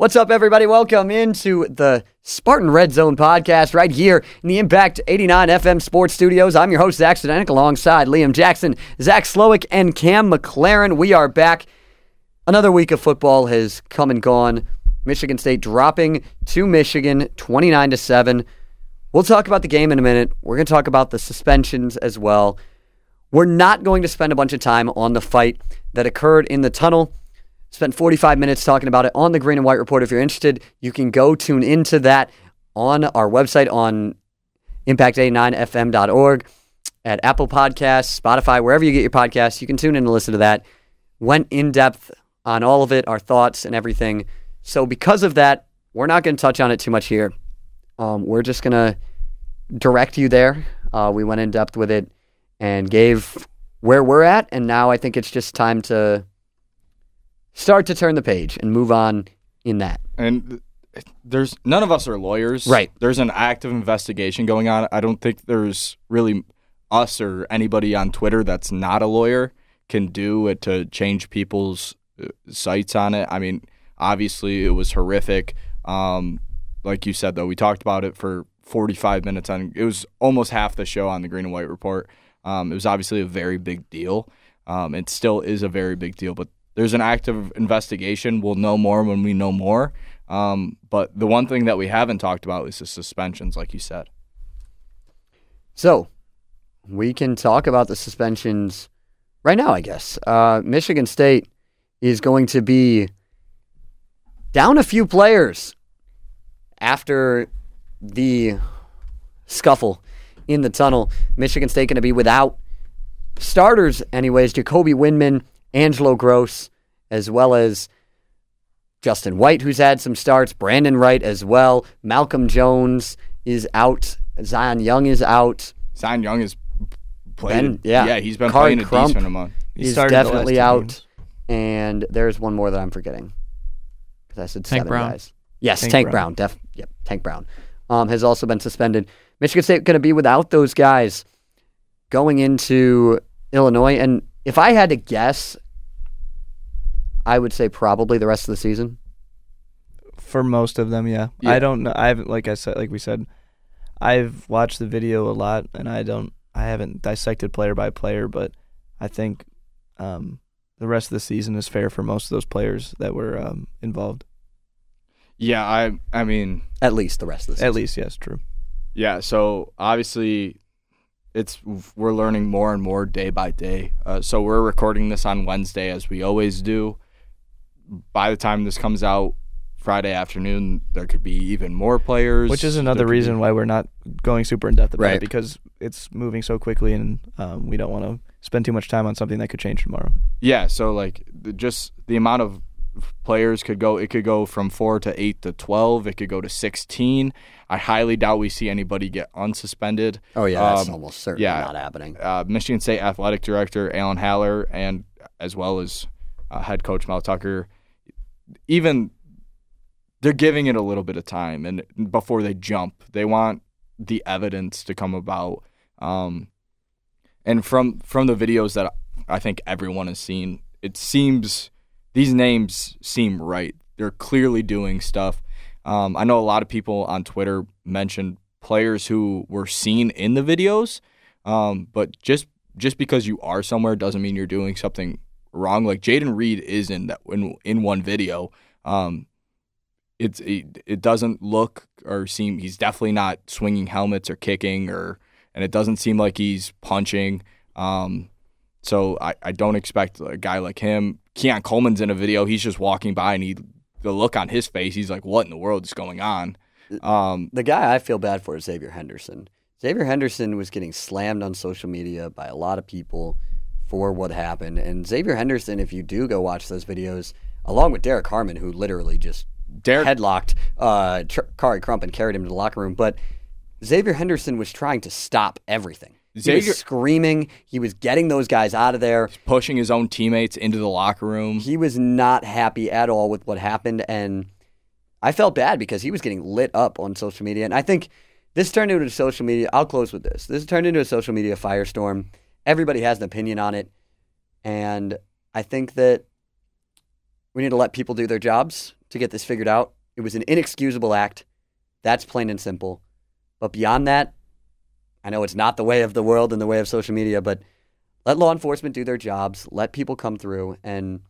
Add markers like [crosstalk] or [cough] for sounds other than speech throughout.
What's up, everybody? Welcome into the Spartan Red Zone podcast right here in the Impact 89 FM Sports Studios. I'm your host, Zach Stanek, alongside Liam Jackson, Zach Slowick, and Cam McLaren. We are back. Another week of football has come and gone. Michigan State dropping to Michigan 29 to 7. We'll talk about the game in a minute. We're going to talk about the suspensions as well. We're not going to spend a bunch of time on the fight that occurred in the tunnel. Spent 45 minutes talking about it on the Green and White Report. If you're interested, you can go tune into that on our website on impact89fm.org, at Apple Podcasts, Spotify, wherever you get your podcasts. You can tune in and listen to that. Went in depth on all of it, our thoughts and everything. So, because of that, we're not going to touch on it too much here. Um, we're just going to direct you there. Uh, we went in depth with it and gave where we're at. And now I think it's just time to start to turn the page and move on in that. And there's none of us are lawyers. Right. There's an active investigation going on. I don't think there's really us or anybody on Twitter that's not a lawyer can do it to change people's uh, sights on it. I mean, obviously it was horrific. Um, like you said though, we talked about it for 45 minutes on it was almost half the show on the Green and White report. Um, it was obviously a very big deal. Um, it still is a very big deal, but there's an active investigation. We'll know more when we know more. Um, but the one thing that we haven't talked about is the suspensions, like you said. So we can talk about the suspensions right now, I guess. Uh, Michigan State is going to be down a few players after the scuffle in the tunnel. Michigan State going to be without starters, anyways. Jacoby Windmon, Angelo Grose, as well as Justin White, who's had some starts, Brandon Wright as well. Malcolm Jones is out. Zion Young is out. Zion Young is played. Ben- yeah. yeah, he's been Kari playing a Crump. decent amount. He's started the last definitely out. games. And there's one more that I'm forgetting. Because I said Tank seven Brown. guys. Yes, Tank, Tank Brown. Brown. Def, yep, Tank Brown um, has also been suspended. Michigan State going to be without those guys going into Illinois. And if I had to guess, I would say probably the rest of the season. For most of them, yeah. Yeah. I don't know. I haven't, like I said, like we said, I've watched the video a lot, and I don't, I haven't dissected player by player, but I think um, the rest of the season is fair for most of those players that were um, involved. Yeah, I I mean, At least the rest of the season. At least, yes, true. yeah. So obviously, it's we're learning more and more day by day. Uh, so we're recording this on Wednesday, as we always do. By the time this comes out Friday afternoon, there could be even more players. Which is another could be- reason why we're not going super in depth about Right. it because it's moving so quickly, and um, we don't want to spend too much time on something that could change tomorrow. Yeah, so like just the amount of players could go. It could go from four to eight to twelve. It could go to sixteen. I highly doubt we see anybody get unsuspended. Oh, yeah, that's Um, almost certainly yeah. not happening. Uh, Michigan State athletic director Alan Haller, and as well as uh, head coach Mel Tucker, even they're giving it a little bit of time and before they jump. They want the evidence to come about. Um, and from from the videos that I think everyone has seen, it seems these names seem right. They're clearly doing stuff. Um, I know a lot of people on Twitter mentioned players who were seen in the videos, um, but just just because you are somewhere doesn't mean you're doing something wrong. Like Jayden Reed is in that in, in one video. Um, it's it, it doesn't look or seem he's definitely not swinging helmets or kicking or and it doesn't seem like he's punching. Um, so I, I don't expect a guy like him. Keon Coleman's in a video. He's just walking by and he the look on his face. He's like, "What in the world is going on?" Um, The guy I feel bad for is Xavier Henderson. Xavier Henderson was getting slammed on social media by a lot of people for what happened. And Xavier Henderson, if you do go watch those videos, along with Derek Harmon, who literally just Derek headlocked uh, Tr- Khary Crump and carried him to the locker room, but Xavier Henderson was trying to stop everything. He was screaming. He was getting those guys out of there. pushing his own teammates into the locker room. He was not happy at all with what happened, and I felt bad because he was getting lit up on social media. And I think this turned into a social media. I'll close with this. This turned into a social media firestorm. Everybody has an opinion on it, and I think that we need to let people do their jobs. to get this figured out. It was an inexcusable act. That's plain and simple. But beyond that, I know it's not the way of the world and the way of social media, but let law enforcement do their jobs, let people come through, and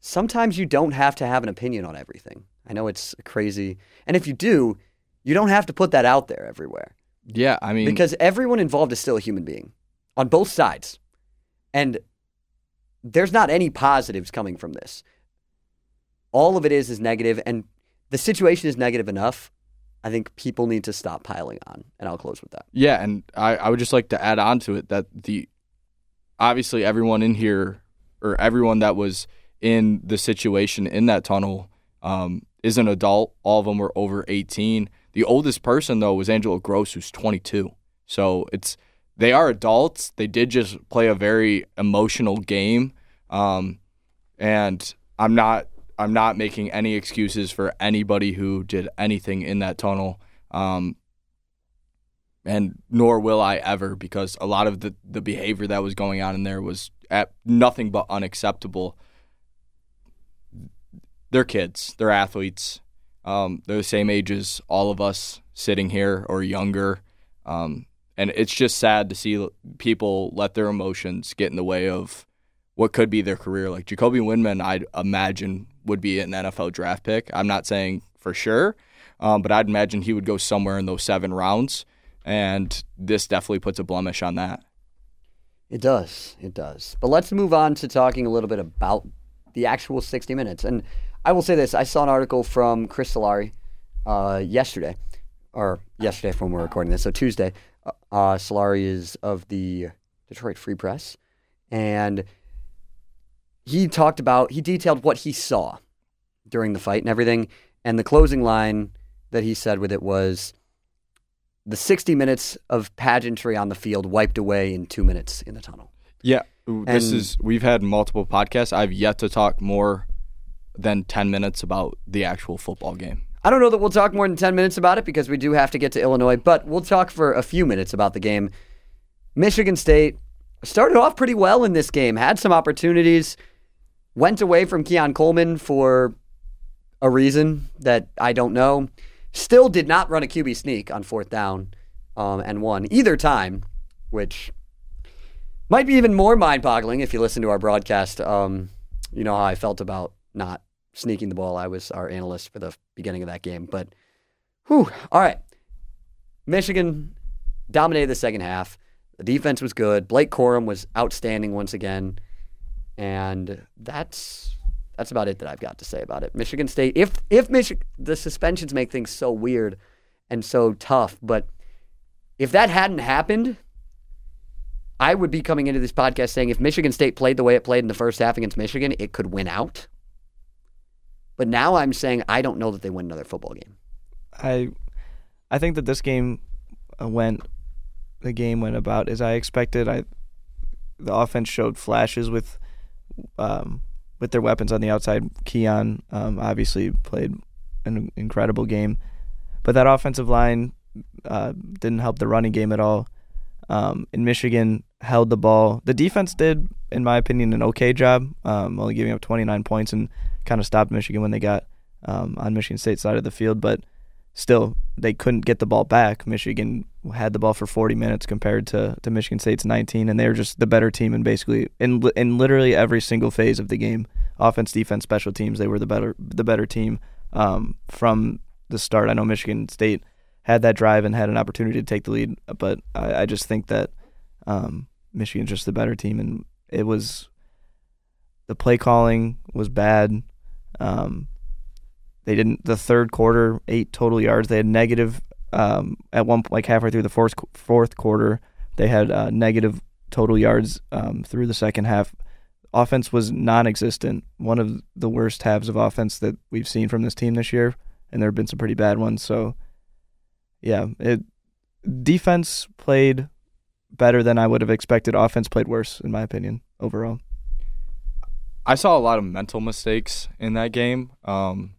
sometimes you don't have to have an opinion on everything. I know it's crazy. And if you do, you don't have to put that out there everywhere Yeah, I mean, because everyone involved is still a human being on both sides. And there's not any positives coming from this. All of it is is negative and the situation is negative enough. I think people need to stop piling on. And I'll close with that. Yeah, and I, I would just like to add on to it that the obviously everyone in here or everyone that was in the situation in that tunnel um, is an adult. All of them were over 18. The oldest person though was Angelo Grose, who's 22. So it's they are adults. They did just play a very emotional game, um, and I'm not I'm not making any excuses for anybody who did anything in that tunnel. Um, and nor will I ever because a lot of the, the behavior that was going on in there was at nothing but unacceptable. They're kids, they're athletes, um, they're the same age as all of us sitting here or younger. Um, and it's just sad to see people let their emotions get in the way of what could be their career. Like Jacoby Windmon, I'd imagine would be an NFL draft pick. I'm not saying for sure, um, but I'd imagine he would go somewhere in those seven rounds. And this definitely puts a blemish on that. It does. It does. But let's move on to talking a little bit about the actual 60 minutes. And I will say this I saw an article from Chris Solari uh, yesterday, or yesterday from when we're recording this, so Tuesday. Uh, uh, Solari is of the Detroit Free Press. And he talked about, he detailed what he saw during the fight and everything. And the closing line that he said with it was the 60 minutes of pageantry on the field wiped away in two minutes in the tunnel. Yeah, this is we've had multiple podcasts. I've yet to talk more than ten minutes about the actual football game. I don't know that we'll talk more than 10 minutes about it because we do have to get to Illinois, but we'll talk for a few minutes about the game. Michigan State started off pretty well in this game, had some opportunities, went away from Keon Coleman for a reason that I don't know. Still did not run a QB sneak on fourth down um, and won either time, which might be even more mind boggling if you listen to our broadcast. Um, you know how I felt about not sneaking the ball. I was our analyst for the beginning of that game. But, whew, all right. Michigan dominated the second half. The defense was good. Blake Corum was outstanding once again. And that's that's about it that I've got to say about it. Michigan State, if if Michigan, the suspensions make things so weird and so tough, but if that hadn't happened, I would be coming into this podcast saying if Michigan State played the way it played in the first half against Michigan, it could win out. But now I'm saying I don't know that they win another football game. I I think that this game uh, went the game went about as I expected. I the offense showed flashes with um, with their weapons on the outside. Keon um, obviously played an incredible game, but that offensive line uh, didn't help the running game at all. Um, and Michigan held the ball. The defense did, in my opinion, an okay job, um, only giving up 29 points and kind of stopped Michigan when they got um, on Michigan State's side of the field. But still, they couldn't get the ball back. Michigan had the ball for 40 minutes compared to, to Michigan State's 19, and they were just the better team in basically in in literally every single phase of the game. Offense, defense, special teams, they were the better the better team um, from the start. I know Michigan State had that drive and had an opportunity to take the lead, but I, I just think that um, Michigan's just the better team, and it was the play calling was bad. Um, they didn't. The third quarter, eight total yards. They had negative um, at one point like halfway through the fourth fourth quarter. They had uh, negative total yards um, through the second half. Offense was non-existent. One of the worst halves of offense that we've seen from this team this year, and there have been some pretty bad ones. So, yeah, it defense played better than I would have expected. Offense played worse, in my opinion, overall. I saw a lot of mental mistakes in that game. Um,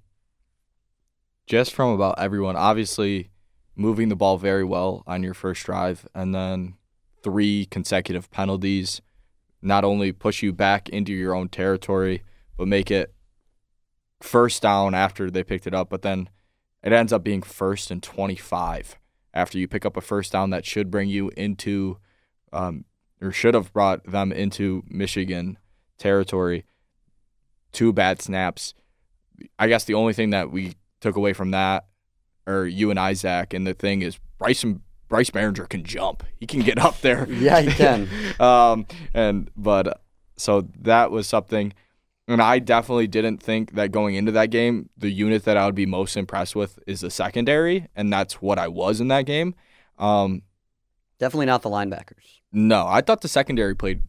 just from about everyone. Obviously, moving the ball very well on your first drive, and then three consecutive penalties not only push you back into your own territory, but make it first down after they picked it up, but then it ends up being first and 25 after you pick up a first down that should bring you into, um, or should have brought them into Michigan territory. Two bad snaps. I guess the only thing that we took away from that, or you and Isaac, and the thing is Bryson Bryce Baringer can jump. He can get up there. [laughs] Yeah, he can. [laughs] um, and but so that was something. And I definitely didn't think that going into that game, the unit that I would be most impressed with is the secondary, and that's what I was in that game. Um, Definitely not the linebackers. no, I thought the secondary played.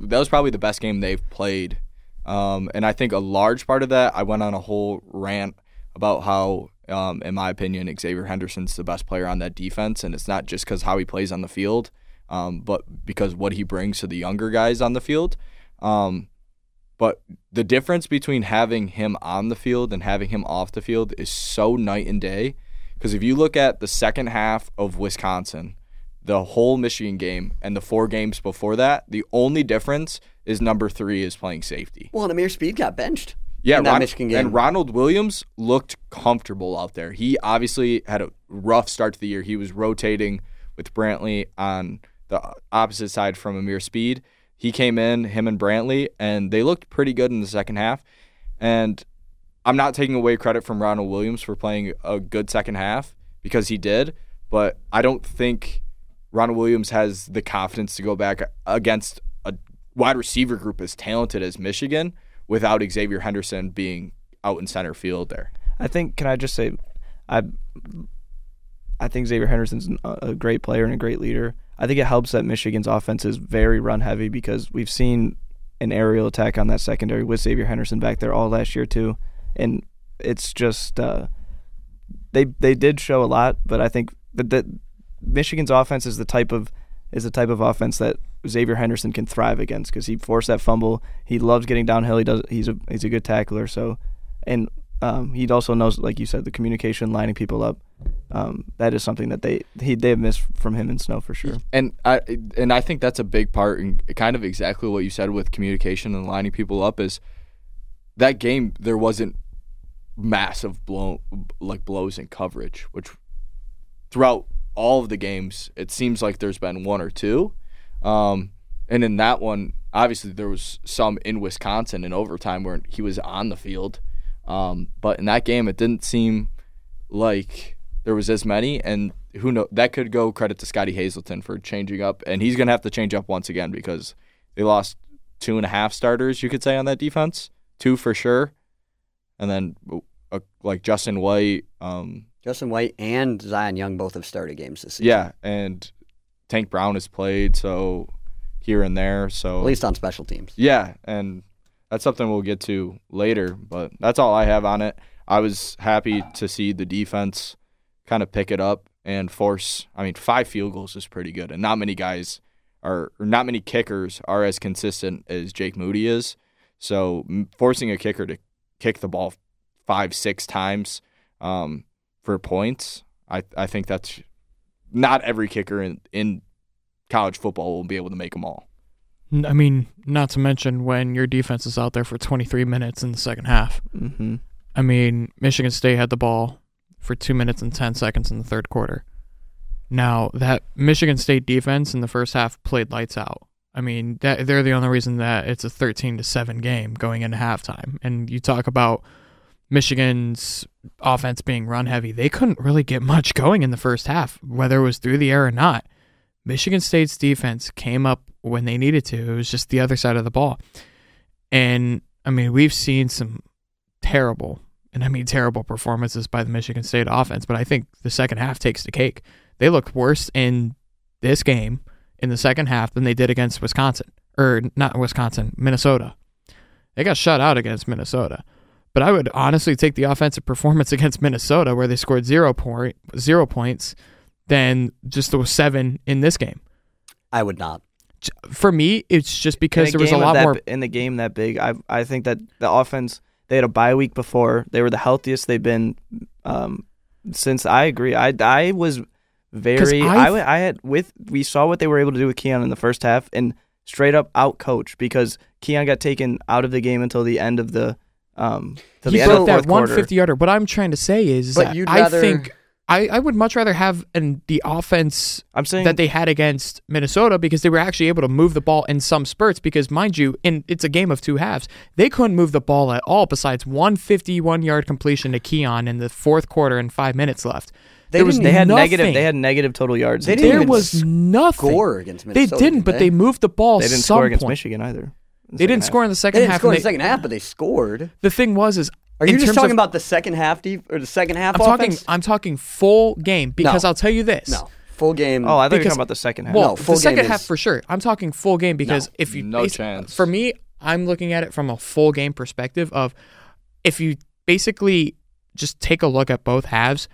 That was probably the best game they've played, um, and I think a large part of that. I went on a whole rant about how, um, in my opinion, Xavier Henderson's the best player on that defense, and it's not just because how he plays on the field, um, but because what he brings to the younger guys on the field. Um, but the difference between having him on the field and having him off the field is so night and day. Because if you look at the second half of Wisconsin, the whole Michigan game, and the four games before that, the only difference is number three is playing safety. Well, and Ameer Speed got benched. Yeah, in that Ron- Michigan game. and Ronald Williams looked comfortable out there. He obviously had a rough start to the year. He was rotating with Brantley on the opposite side from Ameer Speed. He came in, him and Brantley, and they looked pretty good in the second half. And I'm not taking away credit from Ronald Williams for playing a good second half because he did, but I don't think Ronald Williams has the confidence to go back against a wide receiver group as talented as Michigan without Xavier Henderson being out in center field there. I think. Can I just say, I I think Xavier Henderson's a great player and a great leader. I think it helps that Michigan's offense is very run heavy because we've seen an aerial attack on that secondary with Xavier Henderson back there all last year too, and it's just uh, they they did show a lot, but I think that, that Michigan's offense is the type of is the type of offense that Xavier Henderson can thrive against because he forced that fumble. He loves getting downhill. He does. He's a he's a good tackler. So, and um, he also knows, like you said, the communication, lining people up. Um, that is something that they he they have missed from him in snow for sure. And I and I think that's a big part and kind of exactly what you said with communication and lining people up is that game there wasn't massive blow like blows in coverage, which throughout all of the games it seems like there's been one or two. Um, and in that one, obviously there was some in Wisconsin in overtime where he was on the field. Um, but in that game, it didn't seem like there was as many. And who know that could go credit to Scottie Hazelton for changing up, and he's gonna have to change up once again because they lost two and a half starters, you could say, on that defense, two for sure, and then uh, like Justin White, um, Justin White and Zion Young both have started games this season. yeah, and Tank Brown has played so here and there, so At least on special teams. Yeah, and that's something we'll get to later, but that's all I have on it. I was happy to see the defense kind of pick it up and force. I mean, five field goals is pretty good, and not many guys are, or not many kickers are as consistent as Jake Moody is. So forcing a kicker to kick the ball five, six times um, for points, I I think that's not every kicker in in college football will be able to make them all. I mean, not to mention when your defense is out there for 23 minutes in the second half. Mm-hmm. I mean, Michigan State had the ball for two minutes and 10 seconds in the third quarter. Now, that Michigan State defense in the first half played lights out. I mean, that, they're the only reason that it's a 13 to 7 game going into halftime. And you talk about Michigan's offense being run heavy. They couldn't really get much going in the first half, whether it was through the air or not. Michigan State's defense came up when they needed to. It was just the other side of the ball. And I mean, we've seen some terrible, and I mean terrible performances by the Michigan State offense, but I think the second half takes the cake. They looked worse in this game in the second half than they did against Wisconsin, or not Wisconsin, Minnesota. They got shut out against Minnesota. But I would honestly take the offensive performance [laughs] against Minnesota, where they scored zero point zero points, than just the seven in this game. I would not. For me, it's just because there was a lot that more. in the game that big. I I think that the offense they had a bye week before. They were the healthiest they've been um, since. I agree. I I was very. I, I've- had with we saw what they were able to do with Keon in the first half and straight up out coach because Keon got taken out of the game until the end of the um, to he the end of broke the that fourth quarter. 150 yarder. What I'm trying to say is But that you'd I think I, I would much rather have an, the offense I'm saying that they had against Minnesota because they were actually able to move the ball in some spurts. Because mind you, in it's a game of two halves, they couldn't move the ball at all. Besides one 51 yard completion to Keon in the fourth quarter and five minutes left. They was they had nothing. negative. They had negative total yards. They didn't there even was nothing. Score against They Minnesota. didn't, but they moved the ball. They didn't some score against point. Michigan either. In the They didn't second score in the second They second didn't half. score in and the they- second half, but they scored. The thing was, is Are you just talking of- about the second half deep or the second half I'm talking. I'm talking full game because No. I'll tell you this. no, full game. Oh, I thought you were talking about the second half. Well, No, full the second game half is- for sure. I'm talking full game because if you No chance. For me, I'm looking at it from a full game perspective of if you basically just take a look at both halves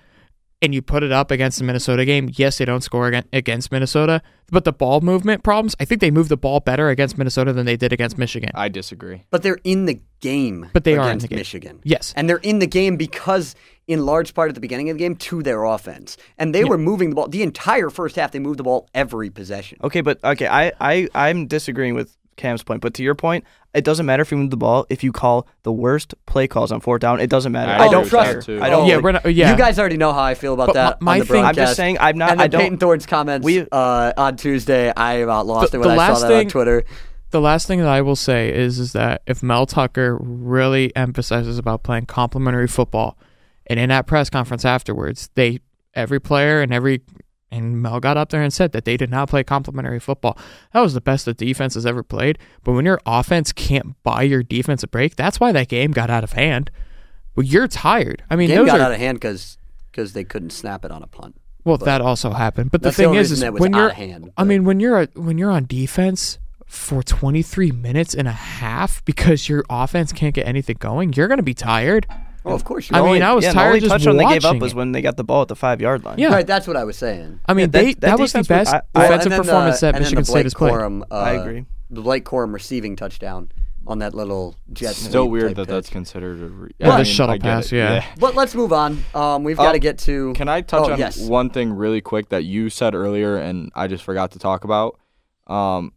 and you put it up against the Minnesota game. Yes, they don't score against Minnesota, but the ball movement problems. I think they moved the ball better against Minnesota than they did against Michigan. I disagree. but they're in the game. But they are in the game. Michigan. Yes. and they're in the game because, in large part, at the beginning of the game, to their offense, and they were moving the ball the entire first half. They moved the ball every possession. Okay, but okay, I, I I'm disagreeing with Cam's point, but to your point, it doesn't matter if you move the ball. If you call the worst play calls on fourth down, it doesn't matter. I I, don't trust too. I don't. yeah, like- we're not, yeah. You guys already know how I feel about But that. my- on my the thing- I'm just saying. I'm not. And then I don't. Payton Thorne's comments we- uh, on Tuesday, I about lost The- it when the I saw that thing- on Twitter. the last thing that I will say is is that if Mel Tucker really emphasizes about playing complementary football, and in that press conference afterwards, they every player and every and Mel got up there and said that they did not play complementary football. That was the best the defense has ever played. But when your offense can't buy your defense a break, that's why that game got out of hand. Well, you're tired. I mean, Game those got are out of hand because because they couldn't snap it on a punt. well, that also happened. But the That's the thing is, is when you're, of hand, I mean, when you're a, when you're on defense for 23 minutes and a half because your offense can't get anything going, you're going to be tired. Well, of course. I You're mean, only, I was yeah, tired the only just touchdown they gave up was it. when they got the ball at the five yard line. Yeah. right. That's what I was saying. I mean, Yeah, they, that- that, that was the defense was- best I- I- Well, defensive the- performance that Michigan State Blake has played. Corum, uh, I agree. The Blake Corum receiving touchdown on that little jet. Still weird type that pitch. that's considered a. Re- Yeah, I the mean, shuttle I pass, it, yeah. But let's move on. Um, we've got to Um, get to. Can I touch Oh, on yes. one thing really quick that you said earlier and I just forgot to talk about? Um,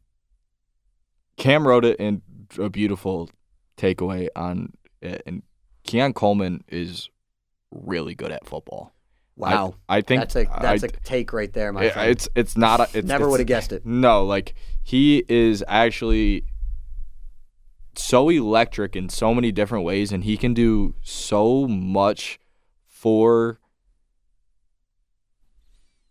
Cam wrote it in a beautiful takeaway on it, and Keon Coleman is really good at football. Wow, I, think that's a that's I- a take right there, my it- friend. it's it's not a, it's, Never would have guessed it. No, like he is actually so electric in so many different ways, and he can do so much for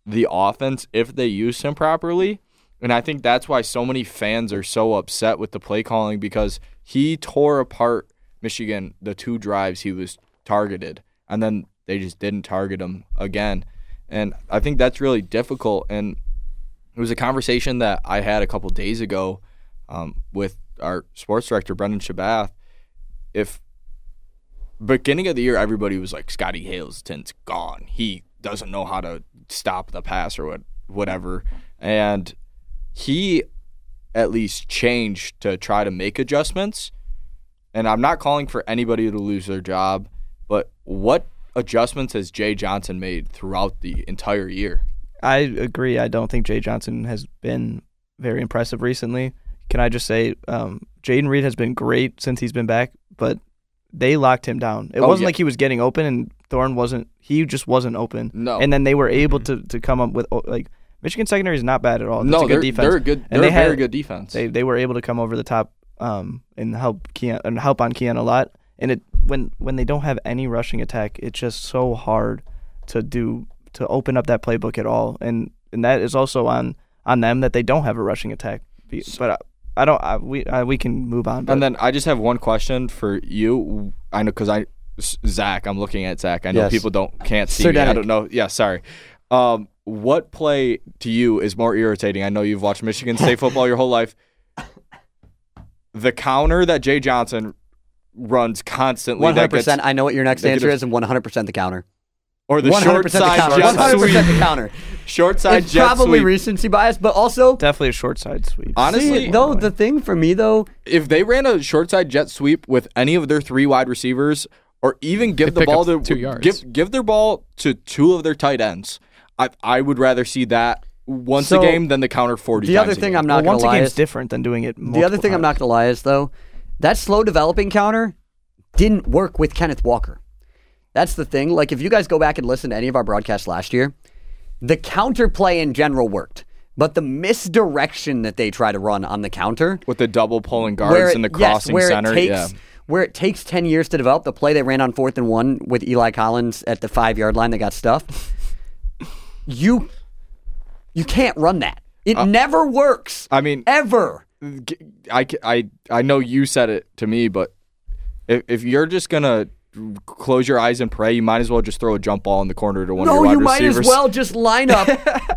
the offense if they use him properly. And I think that's why so many fans are so upset with the play calling because he tore apart Michigan the two drives he was targeted, and then they just didn't target him again. And I think that's really difficult. And it was a conversation that I had a couple days ago um, with our sports director Brendan Shabath. If beginning of the year everybody was like Scottie Hazelton's gone, he doesn't know how to stop the pass or what whatever, and he at least changed to try to make adjustments. And I'm not calling for anybody to lose their job, but what adjustments has Jay Johnson made throughout the entire year? I agree. I don't think Jay Johnson has been very impressive recently. Can I just say, um, Jayden Reed has been great since he's been back, but they locked him down. It Oh, wasn't yeah. like he was getting open and Thorne wasn't. He just wasn't open. No. And then they were able to, to come up with oh, like Michigan secondary is not bad at all. That's no, a good they're, defense. they're a good. And They're they a very had- good defense. They they were able to come over the top um, and help Keon and help on Keon a lot. And it when when they don't have any rushing attack, it's just so hard to do to open up that playbook at all. And and that is also on on them that they don't have a rushing attack. But I, I don't. I, we I, we can move on. But and then I just have one question for you. I know because I S- Zach, I'm looking at Zach. I know Yes. people don't can't see Sir me. I don't know. Yeah, sorry. Um, what play to you is more irritating? I know you've watched Michigan State [laughs] football your whole life. The counter that Jay Johnson runs constantly. One hundred percent. I know what your next answer gets- is, and one hundred percent the counter. or the One hundred short percent the side counter. jet One hundred percent the counter. Short side It's jet probably sweep. recency bias, but also definitely a short side sweep. Honestly, See, though the thing for me though, if they ran a short side jet sweep with any of their three wide receivers, or even give the ball to two yards. give give their ball to two of their tight ends, I I would rather see that once So, a game than the counter forty. the times other a thing game. I'm not well, gonna once a lie game's is different than doing it. the other thing I'm not gonna lie is though, that slow developing counter didn't work with Kenneth Walker. That's the thing. Like, if you guys go back and listen to any of our broadcasts last year, the counterplay in general worked, but the misdirection that they try to run on the counter, with the double pulling guards it- and the yes, crossing where center. it takes, yeah. where it takes ten years to develop the play they ran on fourth and one with Eli Collins at the five yard line that got stuffed. you, you can't run that. It never works. Uh, I mean, ever. I, I, I know you said it to me, but if, if you're just gonna close your eyes and pray, you might as well just throw a jump ball in the corner to one of No, your wide you might receivers. as well just line up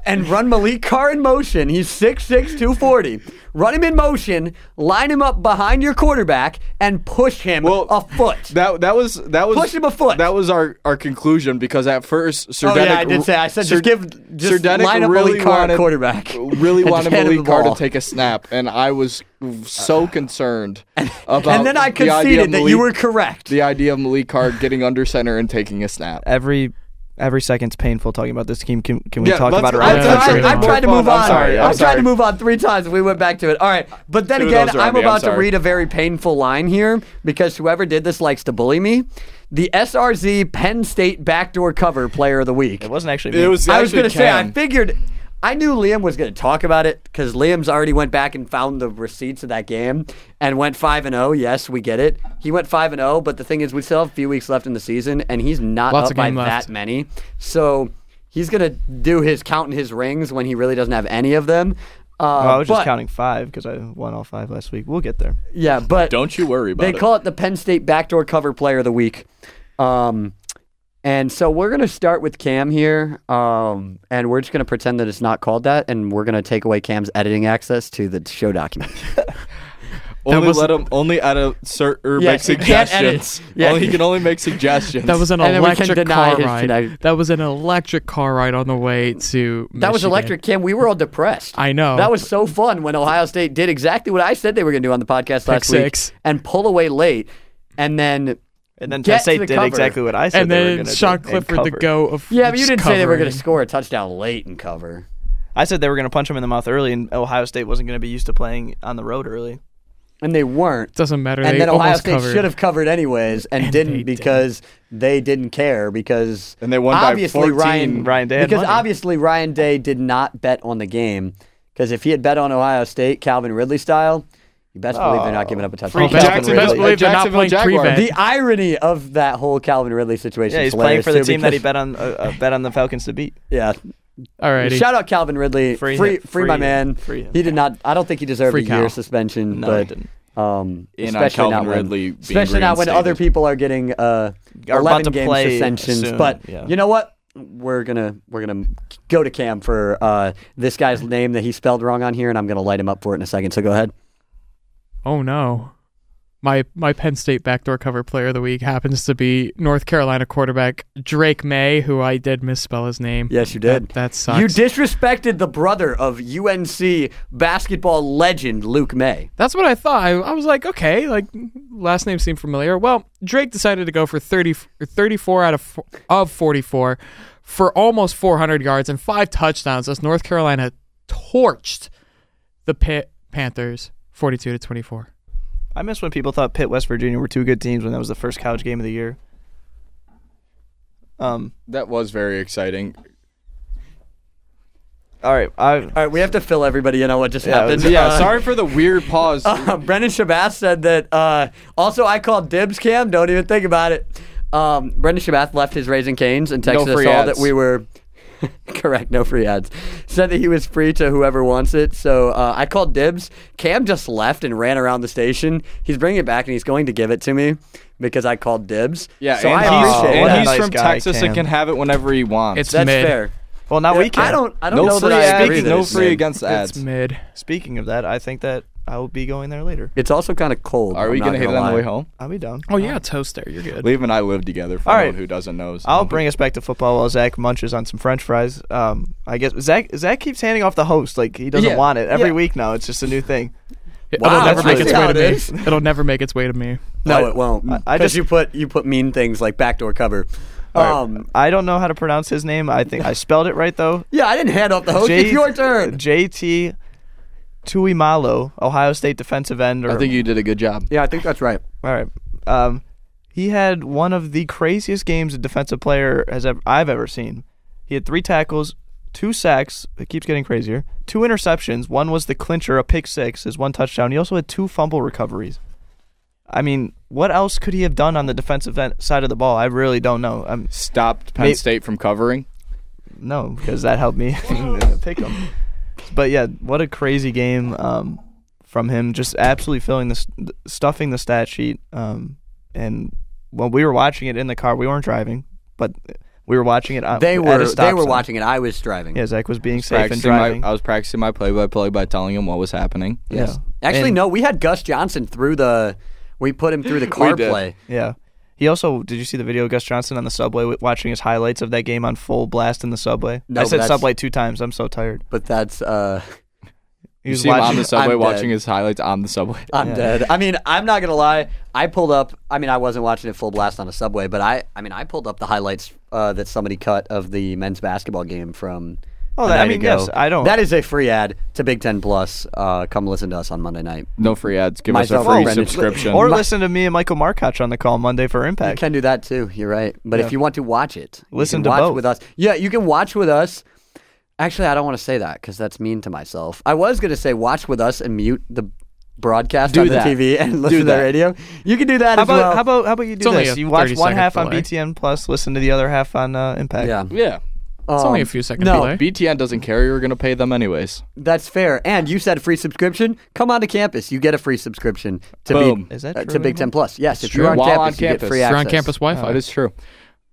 [laughs] and run Maliq Carr in motion. He's 6'6", 240. Run him in motion, line him up behind your quarterback, and push him Well, a foot. That that was that was Push him a foot. That was our, our conclusion because at first Sir oh, yeah, I did say. I said Sir- just give, just Sir Denick line up really Maliq Carr wanted, quarterback. Really wanted just hand him Maliq Carr to take a snap, and I was so concerned [laughs] about. And then I the idea of conceded that you were Malik- correct. the idea of Maliq Carr getting under center and taking a snap. Every every second's painful talking about this team. Can, can we Yeah, talk about it I've, right Yeah, now? that's. I've More tried to fun. move I'm on. sorry, I'm I've tried to move on three times. We went back to it. All right, but then Two again, those are on I'm me. I'm about to read a very painful line here because whoever did this likes to bully me. The SRZ Penn State backdoor cover player of the week. It wasn't actually. Me. It was. I was going to say, I figured, I knew Liam was going to talk about it because Liam's already went back and found the receipts of that game and went five and zero. Yes, we get it. He went five and zero, but the thing is, we still have a few weeks left in the season, and he's not Lots up by left. that many. So he's going to do his counting his rings when he really doesn't have any of them. Uh, Well, I was just counting five because I won all five last week. We'll get there. Yeah, but Don't you worry about they it. call it the Penn State backdoor cover player of the week. Um, and so we're going to start with Cam here. Um, and we're just going to pretend that it's not called that. And we're going to take away Cam's editing access to the show document. [laughs] only was- let him only add a cert or Yeah, make he can't edit. suggestions. Yeah. Only, he can only make suggestions. That was an And then we can electric car his ride. That was an electric car ride on the way to. that was electric, Cam. We were all depressed. I know. That was so fun when Ohio State did exactly what I said they were going to do on the podcast last week and pull away late. And then, And then Get Penn State the did cover. exactly what I said. and they were then gonna Sean do, and Clifford the cover. go of. yeah, but you didn't say they were going to score a touchdown late and cover. I said they were going to punch him in the mouth early, and Ohio State wasn't going to be used to playing on the road early. And they weren't. It Doesn't matter. and they then Ohio almost State covered. should have covered anyways and, And didn't they because they didn't care because and they won by obviously 14. Ryan Ryan Day because money. obviously Ryan Day did not bet on the game because if he had bet on Ohio State Calvin Ridley style, you best believe they're not giving up a touchdown. Oh, Free best, Calvin best believe they're not Jacksonville playing Jaguars. prevent. The irony of that whole Calvin Ridley situation. Yeah, he's playing for the too, team that he bet on. Uh, uh, bet on the Falcons to beat. Yeah, Alrighty. shout out Calvin Ridley, free, Free free, him. my Free man. Free him. He did not. I don't think he deserved Free a year Cal. Suspension, he but didn't. um, And especially Calvin not when, Ridley especially not when other people are getting uh, Are about 11 game play suspensions. soon, But yeah. you know what? We're gonna we're gonna go to Cam for uh, this guy's name that he spelled wrong on here, and I'm gonna light him up for it in a second. So go ahead. Oh no. My my Penn State backdoor cover player of the week happens to be North Carolina quarterback Drake Maye, who I did misspell his name. Yes, you did. That, that sucks. You disrespected the brother of UNC basketball legend Luke Maye. That's what I thought. I, I was like, okay, like last name seemed familiar. Well, Drake decided to go for 30, 34 out of of 44 for almost 400 yards and five touchdowns as North Carolina torched the Panthers 42 to 24. I miss when people thought Pitt, West Virginia were two good teams when that was the first college game of the year. Um. That was very exciting. All right. I. All right, we have to fill everybody in on what just Yeah, happened. Yeah, Uh, sorry for the weird pause. [laughs] Uh, Brendan Shabath said that. Uh, also, I called dibs. Cam, don't even think about it. Um, Brendan Shabath left his Raising Cane's and texted us free all ads. that we were [laughs] correct. No free ads. Said that he was free to whoever wants it. So uh, I called dibs. Cam just left and ran around the station. He's bringing it back and he's going to give it to me because I called dibs. yeah, so and I he's, appreciate and what that. he's nice from guy, Texas Cam. and can have it whenever he wants. It's That's mid. fair. Well, now we can. I can. don't. I don't no know free that I ads, agree. that no free against the It's ads. mid. Speaking of that, I think that I will be going there later. It's also kind of cold. Are we gonna hit it on the way home? I'll be down. Oh, yeah, toast there. You're good. Liam and I live together. For All anyone right. who doesn't know, so- I'll bring us back to football while Zach munches on some French fries. Um, I guess Zach Zach keeps handing off the host like he doesn't Yeah, want it every yeah. week now. It's just a new thing. It'll never that's make its really way how to me. It'll never make its way to me. No, I- it won't. I- I just- you put you put mean things like backdoor cover. All right. Um, I don't know how to pronounce his name. I think I spelled it right though. [laughs] yeah, I didn't hand off the host. J- it's your turn. JT Tuimoloau, Ohio State defensive end. Or, I think you did a good job. Yeah, I think that's right. All right. Um, he had one of the craziest games a defensive player has ever I've ever seen. He had three tackles, two sacks. It keeps getting crazier. Two interceptions. One was the clincher, a pick six, his one touchdown. He also had two fumble recoveries. I mean, what else could he have done on the defensive end, side of the ball? I really don't know. I'm Stopped Penn May- State from covering. no, because that helped me [laughs] pick him. But yeah, what a crazy game um, from him. Just absolutely filling the st- stuffing the stat sheet. Um, and when we were watching it in the car, we weren't driving, but we were watching it. uh, They at a were stop they were sign. watching it. I was driving. Yeah, Zach was being safe and Practicing my, driving. I was practicing my play-by-play by telling him what was happening. yeah. Actually, And- no, we had Gus Johnson through the. We put him through the car play. Yeah. He also did you see the video of Gus Johnson on the subway watching his highlights of that game on full blast in the subway? No, I said subway two times. I'm so tired. But that's uh, He You was see him on the subway I'm watching dead. his highlights on the subway. [laughs] I'm Yeah. dead. I mean, I'm not gonna lie. I pulled up. I mean, I wasn't watching it full blast on a subway, but I. I mean, I pulled up the highlights uh, that somebody cut of the men's basketball game from. Oh, that- I mean, ago. yes, I don't- That is a free ad to Big Ten Plus. Uh, come listen to us on Monday night. No free ads. Give Myself us a free and subscription. Or listen to me and Michael Markoch on the call Monday for Impact. You can do that too. You're right. But Yeah. if you want to watch it, you Listen can to watch both. with us. Yeah, you can watch with us. Actually, I don't want to say that because that's mean to myself. I was going to say watch with us and mute the broadcast Do on the. TV and listen to the radio. You can do that How as about well. how about how about you do only this? You watch 30 one second half on delay. BTN Plus, listen to the other half on uh, Impact. yeah, yeah. It's only a Um, few seconds no, delay. BTN doesn't care. You're going to pay them anyways. That's fair. And you said free subscription. Come on to campus. You get a free subscription to Boom. be Is that uh, true to Big? Ten Plus. Yes, if true. you're on While campus, on you get campus. free If access. you're on campus Wi-Fi. That is true.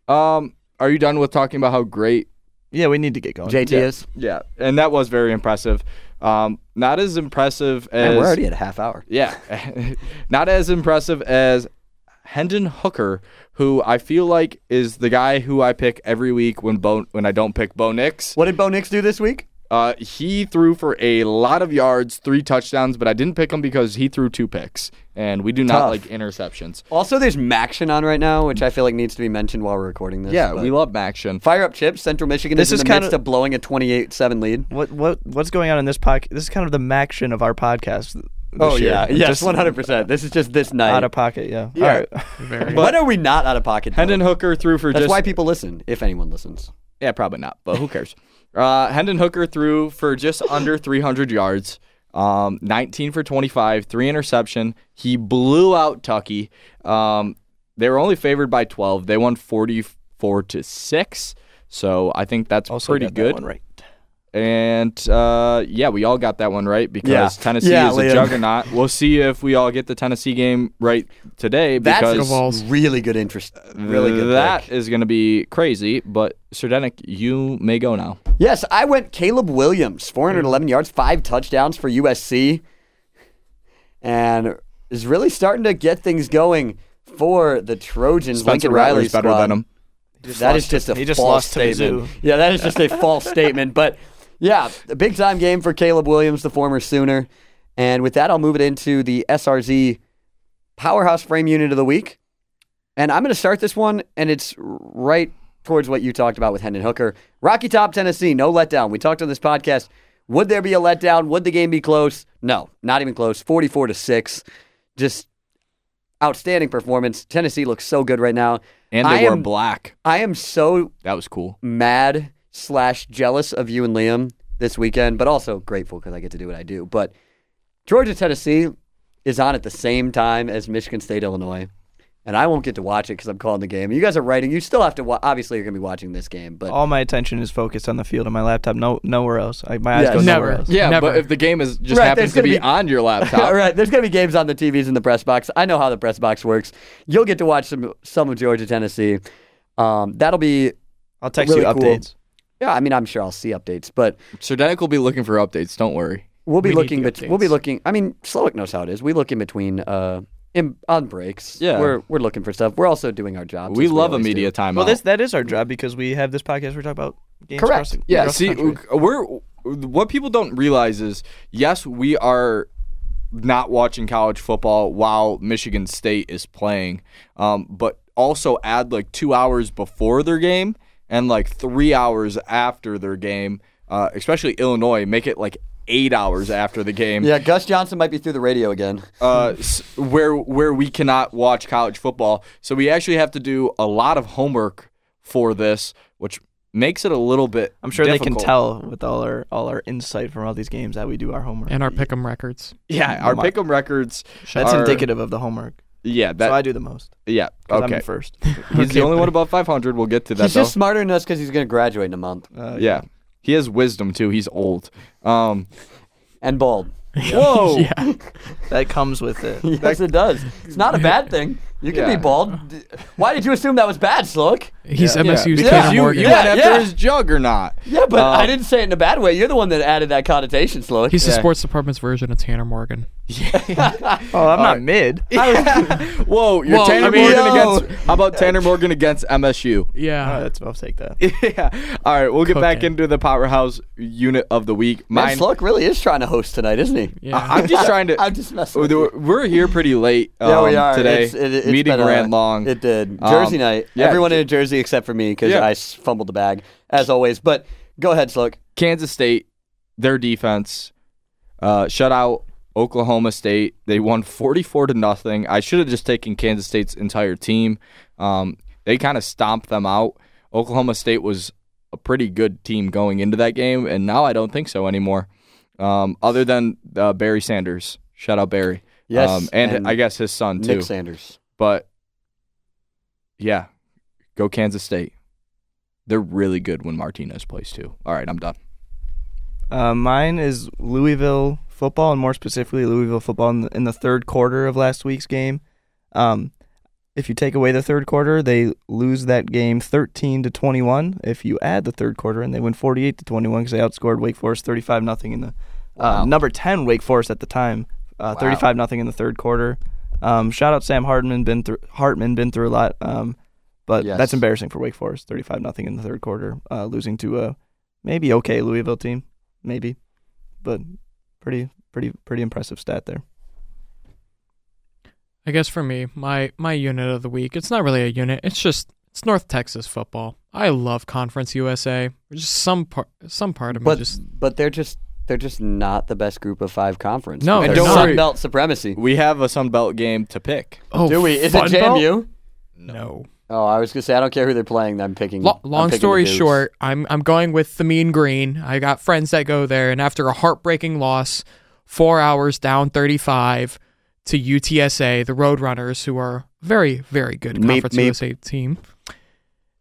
Um, are you done with talking about how great Yeah, we need to get going. JT Yeah. is. Yeah, and that was very impressive. Um, not as impressive as Man, we're already at a half hour. yeah, [laughs] not as impressive as Hendon Hooker, who I feel like is the guy who I pick every week when Bo when I don't pick Bo Nix. What did Bo Nix do this week? Uh, he threw for a lot of yards, three touchdowns, but I didn't pick him because he threw two picks, and we do not Tough. like interceptions. Also, there's MACtion on right now, which I feel like needs to be mentioned while we're recording this. Yeah, we love action. Fire up chips. Central Michigan This is in the kinda- midst of blowing a 28-7 lead. What what what's going on in this podcast? This is kind of the MACtion of our podcast. This Oh year. yeah, yes, Just 100. percent This is just this night. out of pocket. Yeah. Yeah. All right. Very. [laughs] when are we not out of pocket? though? Hendon Hooker threw for That's just why people listen, if anyone listens. Yeah, probably not, but who cares? [laughs] Uh, Hendon Hooker threw for just under 300 yards, um, 19 for 25, three interception. He blew out Tucky. Um, they were only favored by 12. They won 44 to six. So I think that's Also pretty got that good. one right. And uh, yeah, we all got that one right because Yeah. Tennessee Yeah, is Liam. a juggernaut. We'll see if we all get the Tennessee game right today because Vols. really good interest. Really good. that pick. is going to be crazy. But Serdenik, you may go now. Yes, I went Caleb Williams, 411 yards, five touchdowns for USC, and is really starting to get things going for the Trojans. Spencer Lincoln Riley Rattler's better squad. than him. That is just a he just false lost statement. Mizzou. Yeah, that is just a false [laughs] statement. But yeah, a big time game for Caleb Williams, the former Sooner. And with that, I'll move it into the SRZ Powerhouse Frame Unit of the Week. And I'm going to start this one, and it's right towards what you talked about with Hendon Hooker. Rocky Top, Tennessee, no letdown. We talked on this podcast. Would there be a letdown? Would the game be close? No, not even close. 44 to 6. Just outstanding performance. Tennessee looks so good right now. And I they wore am- black. I am so That was cool. mad slash jealous of you and Liam this weekend, but also grateful because I get to do what I do. But Georgia Tennessee is on at the same time as Michigan State Illinois, and I won't get to watch it because I'm calling the game. You guys are writing. You still have to. Wa- obviously, you're going to be watching this game, but All my attention is focused on the field on my laptop. No, nowhere else. I, my eyes Yeah, go never. nowhere else. Yeah, Never. but if the game is just Right, happens to be, gonna be- on your laptop, [laughs] right? there's going to be games on the TVs in the press box. I know how the press box works. You'll get to watch some some of Georgia Tennessee. Um, that'll be I'll text Really you cool. Updates. yeah. I mean, I'm sure I'll see updates, but Sardenic will be looking for updates. Don't worry. We'll be We looking. the Bet- we'll be looking. I mean, Slowick knows how it is. We look in between uh, in, on breaks. Yeah. we're we're looking for stuff. We're also doing our jobs. We as love a media do. timeout. Well, this that is our job because we have this podcast. We're talking about games Correct. across yeah, across see, country. we're what people don't realize is yes, we are not watching college football while Michigan State is playing, um, but also add like two hours before their game and like three hours after their game. Uh, especially Illinois, make it like eight hours after the game. Yeah, Gus Johnson might be through the radio again. uh, where where we cannot watch college football. So we actually have to do a lot of homework for this, which makes it a little bit. I'm sure they can tell with all our all our insight from all these games that we do our homework. and our pick'em records. Yeah, our My- pick'em records. That's are- indicative of the homework. Yeah, that. so I do the most. yeah, 'cause I'm okay. in first. [laughs] He's the only one above 500. We'll get to that He's though. just smarter than us because he's going to graduate in a month. Uh, yeah, he has wisdom too. He's old. Um, And bald. [laughs] whoa. [laughs] yeah. that comes with it. Yes, it does. It's not a bad thing. You can Yeah. be bald. D- Why did you assume that was bad, Slook? He's Yeah. MSU's Yeah. Tanner Because you, Morgan. you Yeah, after yeah. his juggernaut. Yeah, but Um, I didn't say it in a bad way. You're the one that added that connotation, Slook. He's the sports department's version of Tanner Morgan. Yeah. [laughs] Oh, I'm not Alright. mid. [laughs] [laughs] Whoa, you're Well, Tanner I mean- Morgan Yo. against. How about Tanner Morgan against MSU? Yeah. Uh, that's, I'll take that. yeah. All right, we'll get back into the powerhouse unit of the week. Man, Mine. Really is trying to host tonight, isn't he? yeah. I- I'm just trying to. I'm just messing with you. We're here pretty late um, Yeah, we are. today. It's, it, it's Meeting been ran long. It did. Um, Jersey night. Everyone in Jersey except for me because Yeah. I fumbled the bag, as always. But go ahead, Slook. Kansas State, their defense, uh, shut out Oklahoma State. They won 44 to nothing. I should have just taken Kansas State's entire team. Um, they kind of stomped them out. Oklahoma State was a pretty good team going into that game, and now I don't think so anymore. Um, other than uh, Barry Sanders, shout out Barry. Yes, um, and, and I guess his son too. Nick Sanders. But yeah, go Kansas State. They're really good when Martinez plays too. All right, I'm done. Uh, mine is Louisville football, and more specifically, Louisville football in the, in the third quarter of last week's game. Um, if you take away the third quarter, they lose that game 13 to 21. If you add the third quarter, and they win 48 to 21 because they outscored Wake Forest 35 nothing in the Wow. uh, number 10 Wake Forest at the time, uh, Wow. 35 nothing in the third quarter. Um, shout out Sam Hartman, been through Hartman, been through a lot. Um, but Yes. that's embarrassing for Wake Forest, 35 nothing in the third quarter, uh, losing to a maybe okay Louisville team, maybe, but pretty pretty pretty impressive stat there. I guess for me, my my unit of the week, it's not really a unit. It's just it's North Texas football. I love Conference USA. Just some part some part of me But just but they're just they're just not the best group of five conference. No, They're And don't Sun worry. Belt supremacy. We have a Sun Belt game to pick. oh Do we? Is Fun it Belt? JMU? No. Oh, I was gonna say I don't care who they're playing. I'm picking. Lo- I'm long picking story short, I'm I'm going with the Mean Green. I got friends that go there, and after a heartbreaking loss, four hours down 35 to UTSA, the Roadrunners, who are very very good Conference meep. USA team,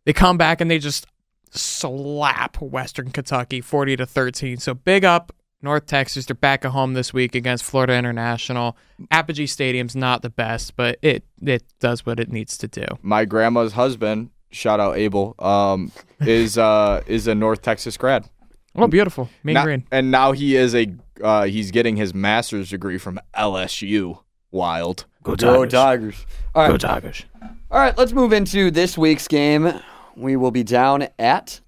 they come back and they just slap Western Kentucky 40 to 13. So big up North Texas. They're back at home this week against Florida International. Apogee Stadium's not the best, but it it does what it needs to do. My grandma's husband, shout out Abel, um, is uh, [laughs] is a North Texas grad. Oh, beautiful, Mean Now- Green. and now he is a uh, he's getting his master's degree from LSU. Wild. Go Tigers. Go Tigers. All right. Go Tigers. All right, let's move into this week's game. We will be down at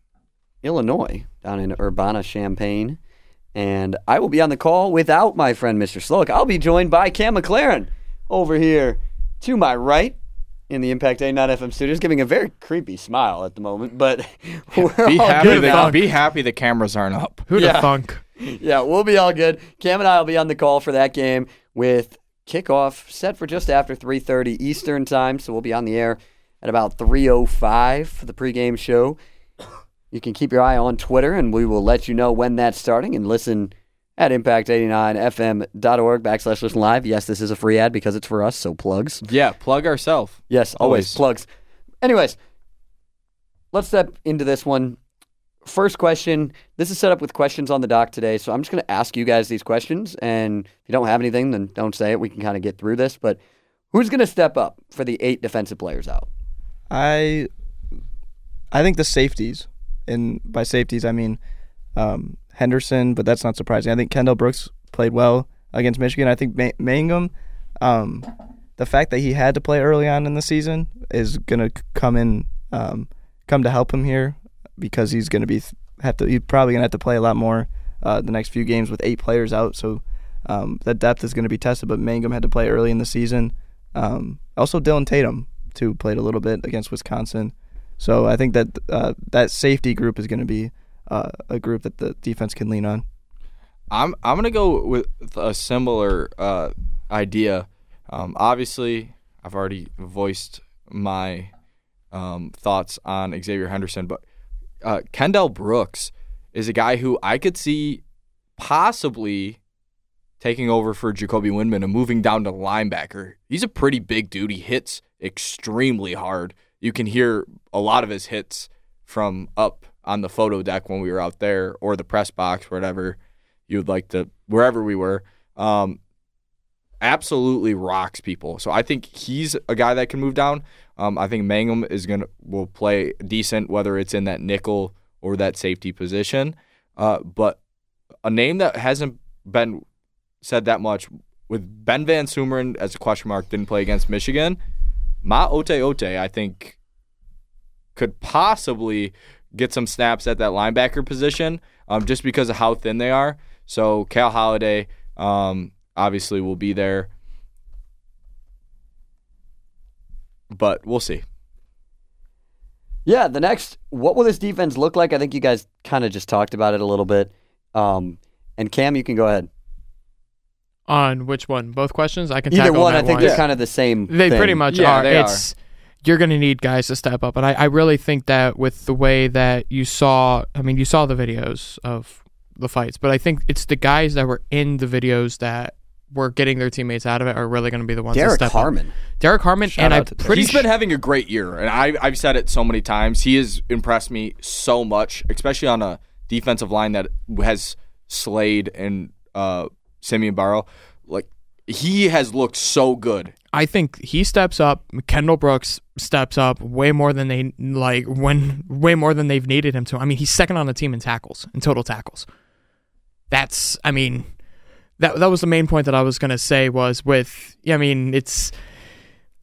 Illinois, down in Urbana, Champaign. And I will be on the call without my friend Mr. Sloak. I'll be joined by Cam McLaren over here to my right in the Impact 89 FM studios, giving a very creepy smile at the moment. But [laughs] we're Be all happy good now. that be happy the cameras aren't up. Who'd Yeah. have thunk? [laughs] Yeah, we'll be all good. Cam and I will be on the call for that game with kickoff set for just after 3:30 Eastern time, so we'll be on the air at about 3:05 for the pregame show. You can keep your eye on Twitter, and we will let you know when that's starting. And listen at impact89fm.org backslash listen live. Yes, this is a free ad because it's for us, so plugs. Yeah, plug ourselves. Yes, always, Always. plugs. Anyways, let's step into this one. First question. This is set up with questions on the dock today, so I'm just going to ask you guys these questions. And if you don't have anything, then don't say it. We can kind of get through this. But who's going to step up for the eight defensive players out? I I think the safeties, and by safeties I mean um, Henderson, but that's not surprising. I think Kendall Brooks played well against Michigan. I think Ma- Mangham, um, the fact that he had to play early on in the season is gonna come in, um, come to help him here because he's gonna be have to. He's probably gonna have to play a lot more uh, the next few games with eight players out. So um, that depth is gonna be tested. But Mangham had to play early in the season. Um, also, Dillon Tatum too played a little bit against Wisconsin. So I think that uh, that safety group is going to be uh, a group that the defense can lean on. I'm I'm gonna go with a similar uh, idea. Um, obviously, I've already voiced my um, thoughts on Xavier Henderson, but uh, Kendall Brooks is a guy who I could see possibly taking over for Jacoby Windmon and moving down to linebacker. He's a pretty big dude. He hits extremely hard. You can hear a lot of his hits from up on the photo deck when we were out there or the press box, whatever you'd like to, wherever we were. Um, absolutely rocks people. So I think he's a guy that can move down. Um, I think Mangham is gonna will play decent, whether it's in that nickel or that safety position. Uh, but a name that hasn't been said that much with Ben Van Sumeren as a question mark didn't play against Michigan. Ma Ote Ote, I think, could possibly get some snaps at that linebacker position um, just because of how thin they are. So Cal Haladay um, obviously will be there, but we'll see. Yeah, the next, what will this defense look like? I think you guys kind of just talked about it a little bit. Um, and Cam, you can go ahead. On which one? Both questions? I can Either tackle one, I think one. they're kind of the same. They thing. pretty much Yeah, are. they it's you're going to need guys to step up, and I, I really think that with the way that you saw, I mean, you saw the videos of the fights, but I think it's the guys that were in the videos that were getting their teammates out of it are really going to be the ones that Derrick step Harmon. up. Derrick Harmon, Shout and I'm to pretty He's sure been having a great year, and I, I've said it so many times. He has impressed me so much, especially on a defensive line that has Slade and uh, Simeon Barrow. Like he has looked so good. I think he steps up. Kendall Brooks steps up way more than they like when way more than they've needed him to. I mean, he's second on the team in tackles, in total tackles. That's I mean, that that was the main point that I was gonna say was with. I mean, it's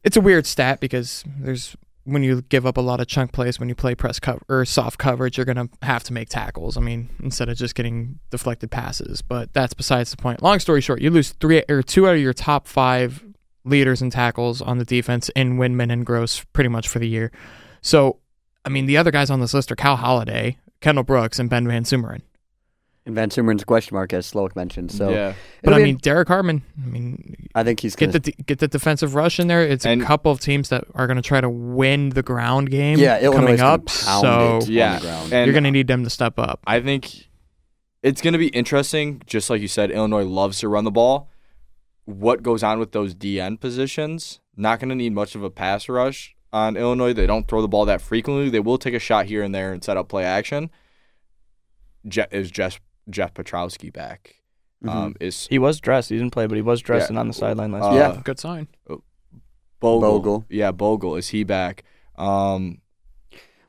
it's a weird stat because there's when you give up a lot of chunk plays when you play press cover or soft coverage, you're gonna have to make tackles. I mean, instead of just getting deflected passes. But that's besides the point. Long story short, you lose three or two out of your top five leaders in tackles on the defense in Windmon and Grose pretty much for the year. So, I mean, the other guys on this list are Cal Haladay, Kendall Brooks, and Ben Van Sumeren. And Van Sumeren's question mark, as Slowick mentioned. So, yeah, But I be- mean, Derrick Harmon. I mean, I think he's get going the get the defensive rush in there. It's And- a couple of teams that are going to try to win the ground game. Yeah, Illinois coming is gonna up. pound So it. on yeah. the ground. And you're going to need them to step up. I think it's going to be interesting. Just like you said, Illinois loves to run the ball. What goes on with those DN positions? Not going to need much of a pass rush on Illinois. They don't throw the ball that frequently. They will take a shot here and there and set up play action. Je- is Jeff Jeff Pietrowski back? Mm-hmm. Um, is He was dressed. He didn't play, but he was dressed Yeah. and on the sideline last Uh, year. Yeah. Good sign. Bogle? Bogle. Yeah, Bogle. Is he back? Um,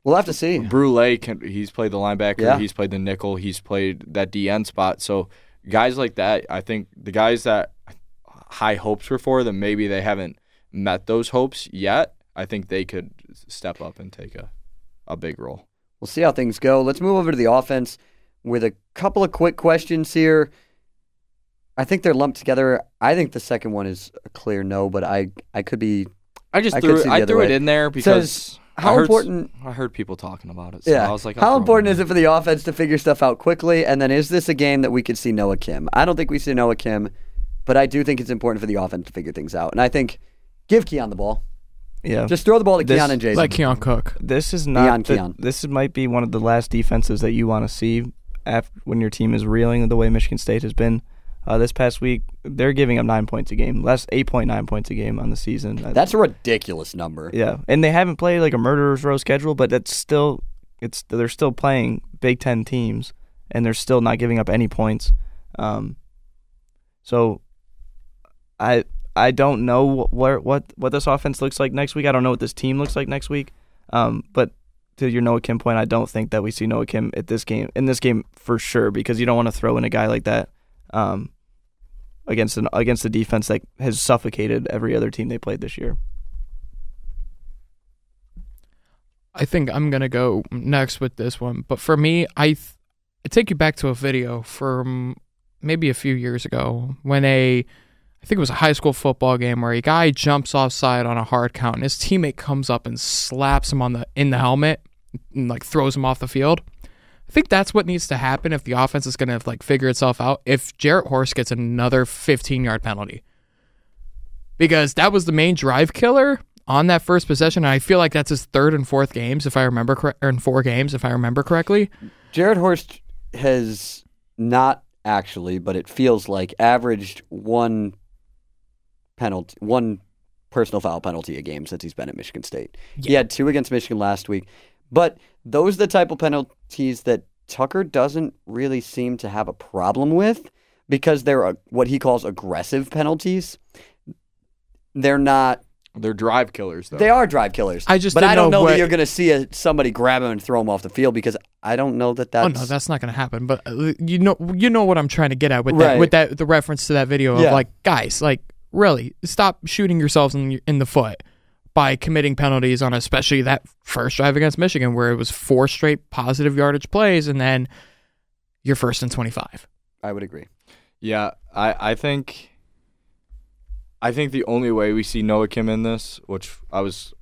we'll have to see. Brule can he's played the linebacker, Yeah. he's played the nickel, he's played that DN spot. So guys like that, I think the guys that high hopes were for that maybe they haven't met those hopes yet. I think they could step up and take a, a big role. We'll see how things go. Let's move over to the offense with a couple of quick questions here. I think they're lumped together. I think the second one is a clear no, but I I could be. I just I threw it, I other threw it in there because how I heard, important- I heard people talking about it. So Yeah. I was like, How important is it for the offense to figure stuff out quickly? And then is this a game that we could see Noah Kim? I don't think we see Noah Kim, but I do think it's important for the offense to figure things out. And I think give Keon the ball. Yeah. Just throw the ball to This- Keon and Jason. Like Keon Cook. This is Keon, not. the- Keon. this might be one of the last defenses that you want to see after when your team is reeling the way Michigan State has been. Uh, this past week, they're giving up nine points a game, less eight point nine points a game on the season. That's a ridiculous number. yeah, and they haven't played like a murderer's row schedule, but that's still it's they're still playing Big Ten teams, and they're still not giving up any points. Um, so, I I don't know wh- where what what this offense looks like next week. I don't know what this team looks like next week. Um, but to your Noah Kim point, I don't think that we see Noah Kim at this game in this game for sure because you don't want to throw in a guy like that um, against an against a defense that has suffocated every other team they played this year. I think I'm gonna go next with this one. But for me, I, th- I take you back to a video from maybe a few years ago when a, I think it was a high school football game where a guy jumps offside on a hard count and his teammate comes up and slaps him on the in the helmet and like throws him off the field. I think that's what needs to happen if the offense is going to like figure itself out. If Jarrett Horst gets another 15 yard penalty, because that was the main drive killer on that first possession. And I feel like that's his third and fourth games, if I remember in four games, if I remember correctly. Jarrett Horst has not actually, but it feels like averaged one penalty, one personal foul penalty a game since he's been at Michigan State. He had two against Michigan last week, but those are the type of penalties that Tucker doesn't really seem to have a problem with because they're a, what he calls aggressive penalties. They're not. They're drive killers, though. They are drive killers. I just but didn't I don't know know what- that you're going to see a, somebody grab him and throw him off the field because I don't know that that's. oh no, that's not going to happen. But uh, you know, you know what I'm trying to get at with Right. that, with that, the reference to that video of Yeah. like, guys, like, really, stop shooting yourselves in in the foot by committing penalties on especially that first drive against Michigan, where it was four straight positive yardage plays, and then you're first and 25. I would agree. Yeah, I, I think I think the only way we see Noah Kim in this, which I was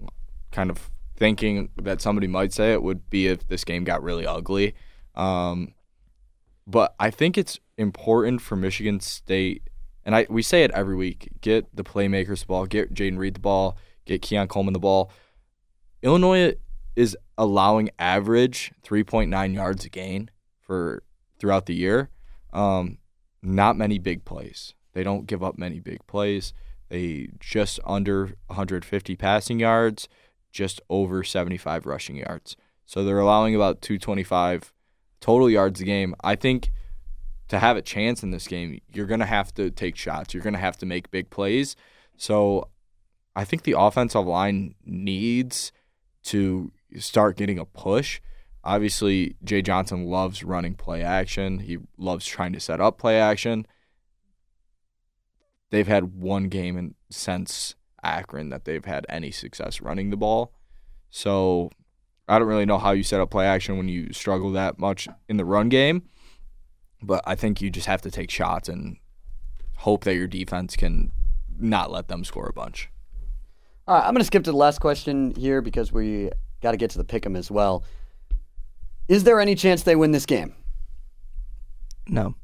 kind of thinking that somebody might say it, would be if this game got really ugly. Um, but I think it's important for Michigan State, and I we say it every week: get the playmakers the ball, get Jayden Reed the ball, get Keon Coleman the ball. Illinois is allowing average 3.9 yards a gain for throughout the year. Um, not many big plays. They don't give up many big plays. They just under 150 passing yards, just over 75 rushing yards. So they're allowing about 225 total yards a game. I think to have a chance in this game, you're going to have to take shots. You're going to have to make big plays. So I think the offensive line needs to start getting a push. Obviously, Jay Johnson loves running play action. He loves trying to set up play action. They've had one game in, since Akron that they've had any success running the ball. So I don't really know how you set up play action when you struggle that much in the run game. But I think you just have to take shots and hope that your defense can not let them score a bunch. All right, I'm going to skip to the last question here because we got to get to the pick 'em as well. Is there any chance they win this game? No.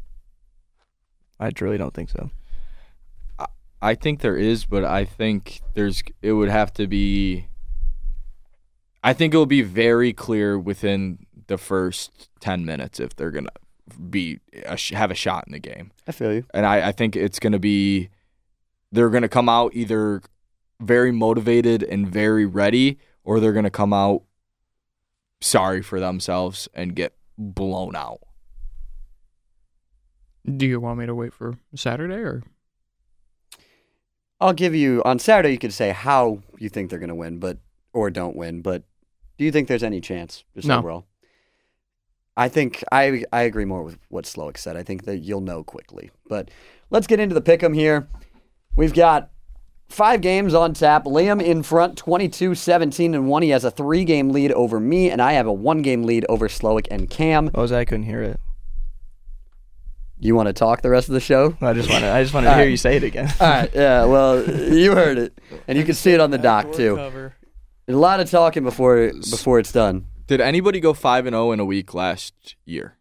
I truly don't think so. I think there is, but I think there's it would have to be I think it will be very clear within the first 10 minutes if they're going to be a, sh- have a shot in the game. I feel you. And I, I think it's going to be they're going to come out either very motivated and very ready or they're going to come out sorry for themselves and get blown out. Do you want me to wait for Saturday or? I'll give you on Saturday. You could say how you think they're going to win, but or don't win. But do you think there's any chance? Just No. overall. I think I I agree more with what Slowick said. I think that you'll know quickly. But let's get into the pick 'em here. We've got five games on tap. Liam in front, 22, 17, and 1. He has a three game lead over me, and I have a one game lead over Slowick and Cam. Oh, was that? I couldn't hear it. You want to talk the rest of the show? I just want to. I just want to [laughs] hear right. you say it again. All right. Yeah. Well, you heard it, and you can see it on the doc too. A lot of talking before before it's done. Did anybody go 5 and 0 in a week last year?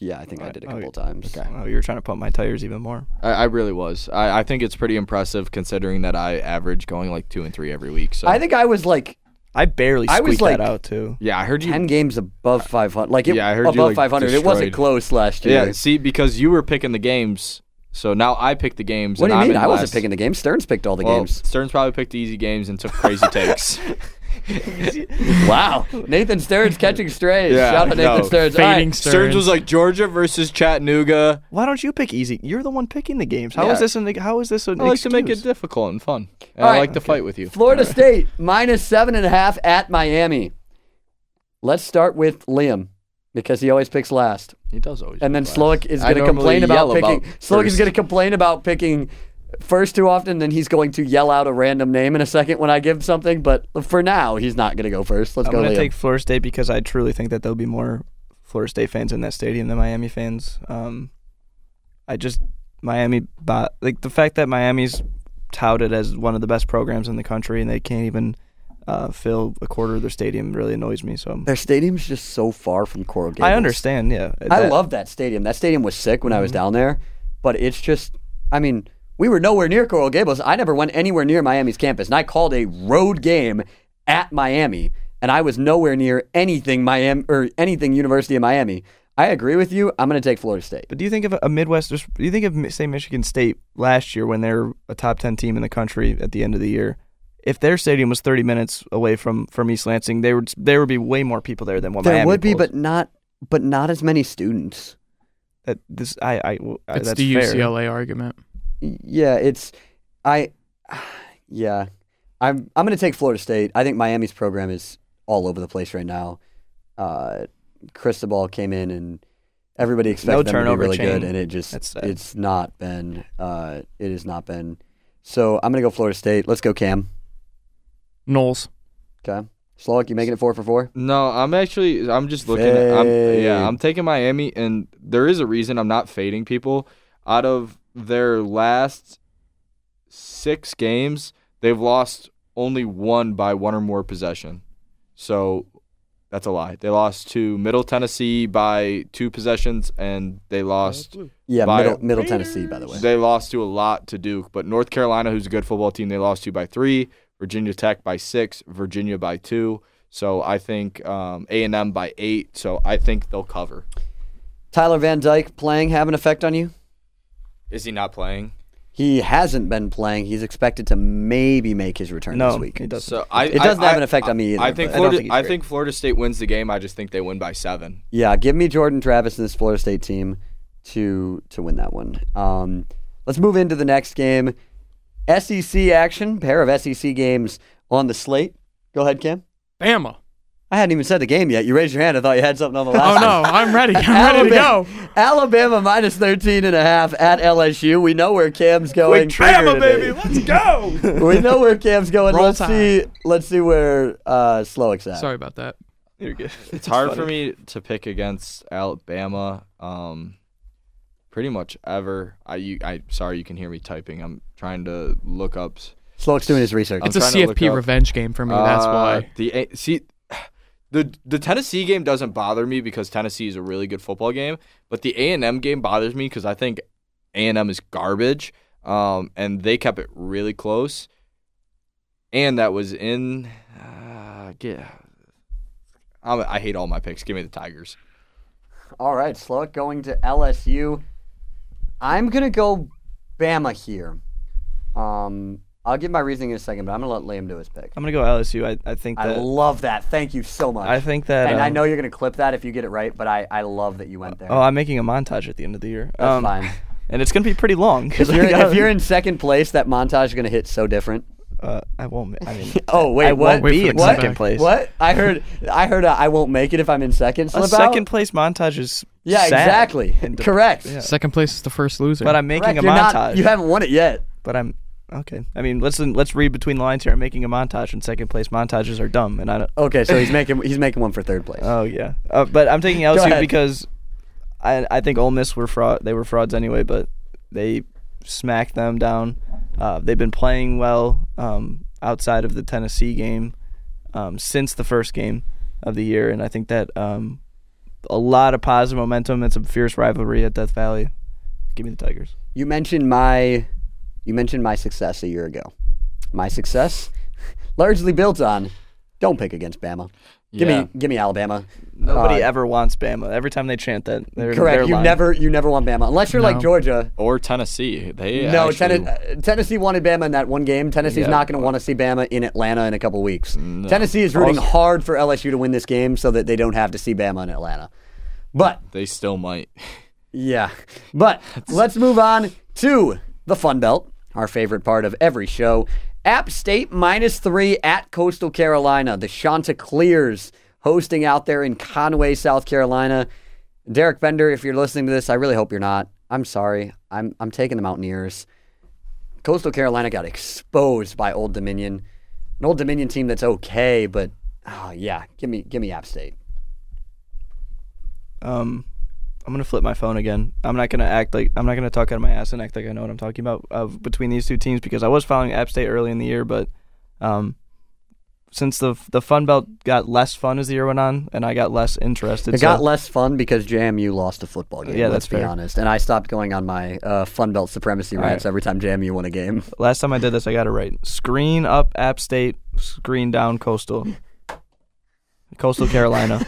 Yeah, I think I did a Oh, couple oh, times. Oh, you were trying to pump my tires even more. I, I really was. I, I think it's pretty impressive considering that I average going like 2 and 3 every week. So I think I was like I barely I was squeaked like- that out too. Yeah, I heard you ten games above five hundred. Like it, Yeah, I heard you, above like, five hundred. It wasn't destroyed. close last year. Yeah, see, because you were picking the games, so now I pick the games. what do and you I'm mean? in I wasn't last. picking the games. Stearns picked all the well, games. Stearns probably picked the easy games and took crazy [laughs] takes. [laughs] Wow, Nathan Stearns catching strays. Yeah, Shout out Nathan no. Stearns. Fading All right. Stearns. Stearns was like Georgia versus Chattanooga. Why don't you pick easy? You're the one picking the games. How is Yeah. this an how is this an I like to make it difficult and fun. And All I like to fight with you. Florida State minus seven and a half at Miami. Let's start with Liam because he always picks last, He does always. and then pick Slowick last. is going to complain about yell picking. Slowick is first. going to complain about picking first too often. Then he's going to yell out a random name in a second when I give something. But for now, he's not going to go first. Let's I'm go, gonna take Florida State because I truly think that there'll be more Florida State fans in that stadium than Miami fans. Um, I just Miami, like the fact that Miami's touted as one of the best programs in the country and they can't even uh, fill a quarter of their stadium really annoys me. So Their stadium's just so far from Coral Gables. I understand. Yeah, I love that stadium. That stadium was sick when I was Mhm. down there, but it's just, I mean, we were nowhere near Coral Gables. I never went anywhere near Miami's campus, and I called a road game at Miami, and I was nowhere near anything Miami or anything University of Miami. I agree with you. I'm going to take Florida State. But do you think of a Midwest? Do you think of say Michigan State last year when they're a top ten team in the country at the end of the year? If their stadium was 30 minutes away from, from East Lansing, there would there would be way more people there than what There Miami would be, pulls. but not, but not as many students. That this I I well, uh, It's that's the fair. UCLA argument. Yeah, it's I [sighs] yeah. I'm I'm going to take Florida State. I think Miami's program is all over the place right now. Uh Cristobal came in and everybody expected No them to be really chain. good and it just That's sad. it's not been uh it has not been. So I'm going to go Florida State. Let's go Cam. Noles. Okay. Slowick, you making it 4 for 4? No, I'm actually I'm just looking at I'm, yeah, I'm taking Miami and there is a reason I'm not fading people. Out of their last 6 games, they've lost only one by one or more possession. So that's a lie. They lost to Middle Tennessee by two possessions and they lost Yeah, By- middle middle Tennessee by the way. they lost to a lot to Duke, but North Carolina, who's a good football team, they lost to by three. Virginia Tech by six. Virginia by two. So I think um, A and M by eight. So I think they'll cover. Tyler Van Dyke playing have an effect on you? Is he not playing? He hasn't been playing. He's expected to maybe make his return No, this week. it doesn't. So I, It doesn't I- have an effect on me either, I think but- I don't Florida. think I think Florida State wins the game. I just think they win by seven. Yeah, give me Jordan Travis and this Florida State team to to win that one. Um, let's move into the next game. SEC action, pair of SEC games on the slate. Go ahead, Cam. Bama. I hadn't even said the game yet. You raised your hand. I thought you had something on the last Oh no. I'm ready. I'm ready to go. Alabama minus 13 and a half at LSU. We know where Cam's going. trigger today. let's go. [laughs] we know where Cam's going. Roll let's Tide. see let's see where uh Slowick's at. Sorry about that. You're good. [laughs] It's hard for me to pick against Alabama. Um, pretty much ever. I you I sorry you can hear me typing. I'm trying to look up. Slowick's doing his research. I'm It's a trying to look CFP revenge game for me. That's Uh, why. the see the the Tennessee game doesn't bother me because Tennessee is a really good football game, but the A and M game bothers me because I think A and M is garbage, um, and they kept it really close, and that was in. Uh, get, I'm, I hate all my picks. Give me the Tigers. All right, Slowick going to LSU. I'm gonna go Bama here. Um, I'll give my reasoning in a second, but I'm gonna let Liam do his pick. I'm gonna go LSU. I, I think I love that. Thank you so much. I think that. and I um, know you're gonna clip that if you get it right, but I, I love that you went there. Oh, I'm making a montage at the end of the year. That's Um, fine. [laughs] and it's gonna be pretty long. 'cause If you're, I gotta- if you're in second place, that montage is gonna hit so different. uh, I won't. I mean, [laughs] Oh wait, I what? won't Wait be for in the second place. What? I heard. I heard. Uh, I won't make it if I'm in second. A Slip out? second place montage is Yeah, sad exactly. [laughs] Correct. yeah. Second place is the first loser. But I'm making Correct. a You're montage. not- you haven't won it yet. but I'm okay. I mean, let's let's read between the lines here. I'm making a montage, and second place montages are dumb, and I don't. Okay, so he's [laughs] making he's making one for third place. Oh yeah, uh, but I'm taking. [laughs] LSU because I I think Ole Miss were fraud. They were frauds anyway, but they smacked them down. Uh, they've been playing well um, outside of the Tennessee game um, since the first game of the year, and I think that um, a lot of positive momentum. It's a fierce rivalry at Death Valley. Give me the Tigers. You mentioned my you mentioned my success a year ago. My success [laughs] largely built on don't pick against Bama. Give Yeah. me give me Alabama. Nobody Uh, ever wants Bama. Every time they chant that, they're Correct. They're you lying. never you never want Bama unless you're like Georgia. Or Tennessee. They no, actually, Tenn- uh, Tennessee wanted Bama in that one game. Tennessee's Yeah. not going to want to see Bama in Atlanta in a couple weeks. No. Tennessee is rooting Also- hard for LSU to win this game so that they don't have to see Bama in Atlanta. But they still might. [laughs] Yeah. But let's move on to the Fun Belt, our favorite part of every show. App State minus three at Coastal Carolina. The Chanticleers hosting out there in Conway, South Carolina. Derek Bender, if you're listening to this, I really hope you're not. I'm sorry. I'm I'm taking the Mountaineers. Coastal Carolina got exposed by Old Dominion. An Old Dominion team that's okay, but oh yeah, give me give me App State. Um, I'm gonna flip my phone again. I'm not gonna act like I'm not gonna talk out of my ass and act like I know what I'm talking about uh, between these two teams because I was following App State early in the year, but um, since the the Fun Belt got less fun as the year went on, and I got less interested. It so- got less fun because JMU lost a football game. Yeah, let's that's be fair. honest. And I stopped going on my uh, Fun Belt supremacy rants right. every time JMU won a game. [laughs] Last time I did this, I got it right. Screen up App State, screen down Coastal. [laughs] Coastal Carolina.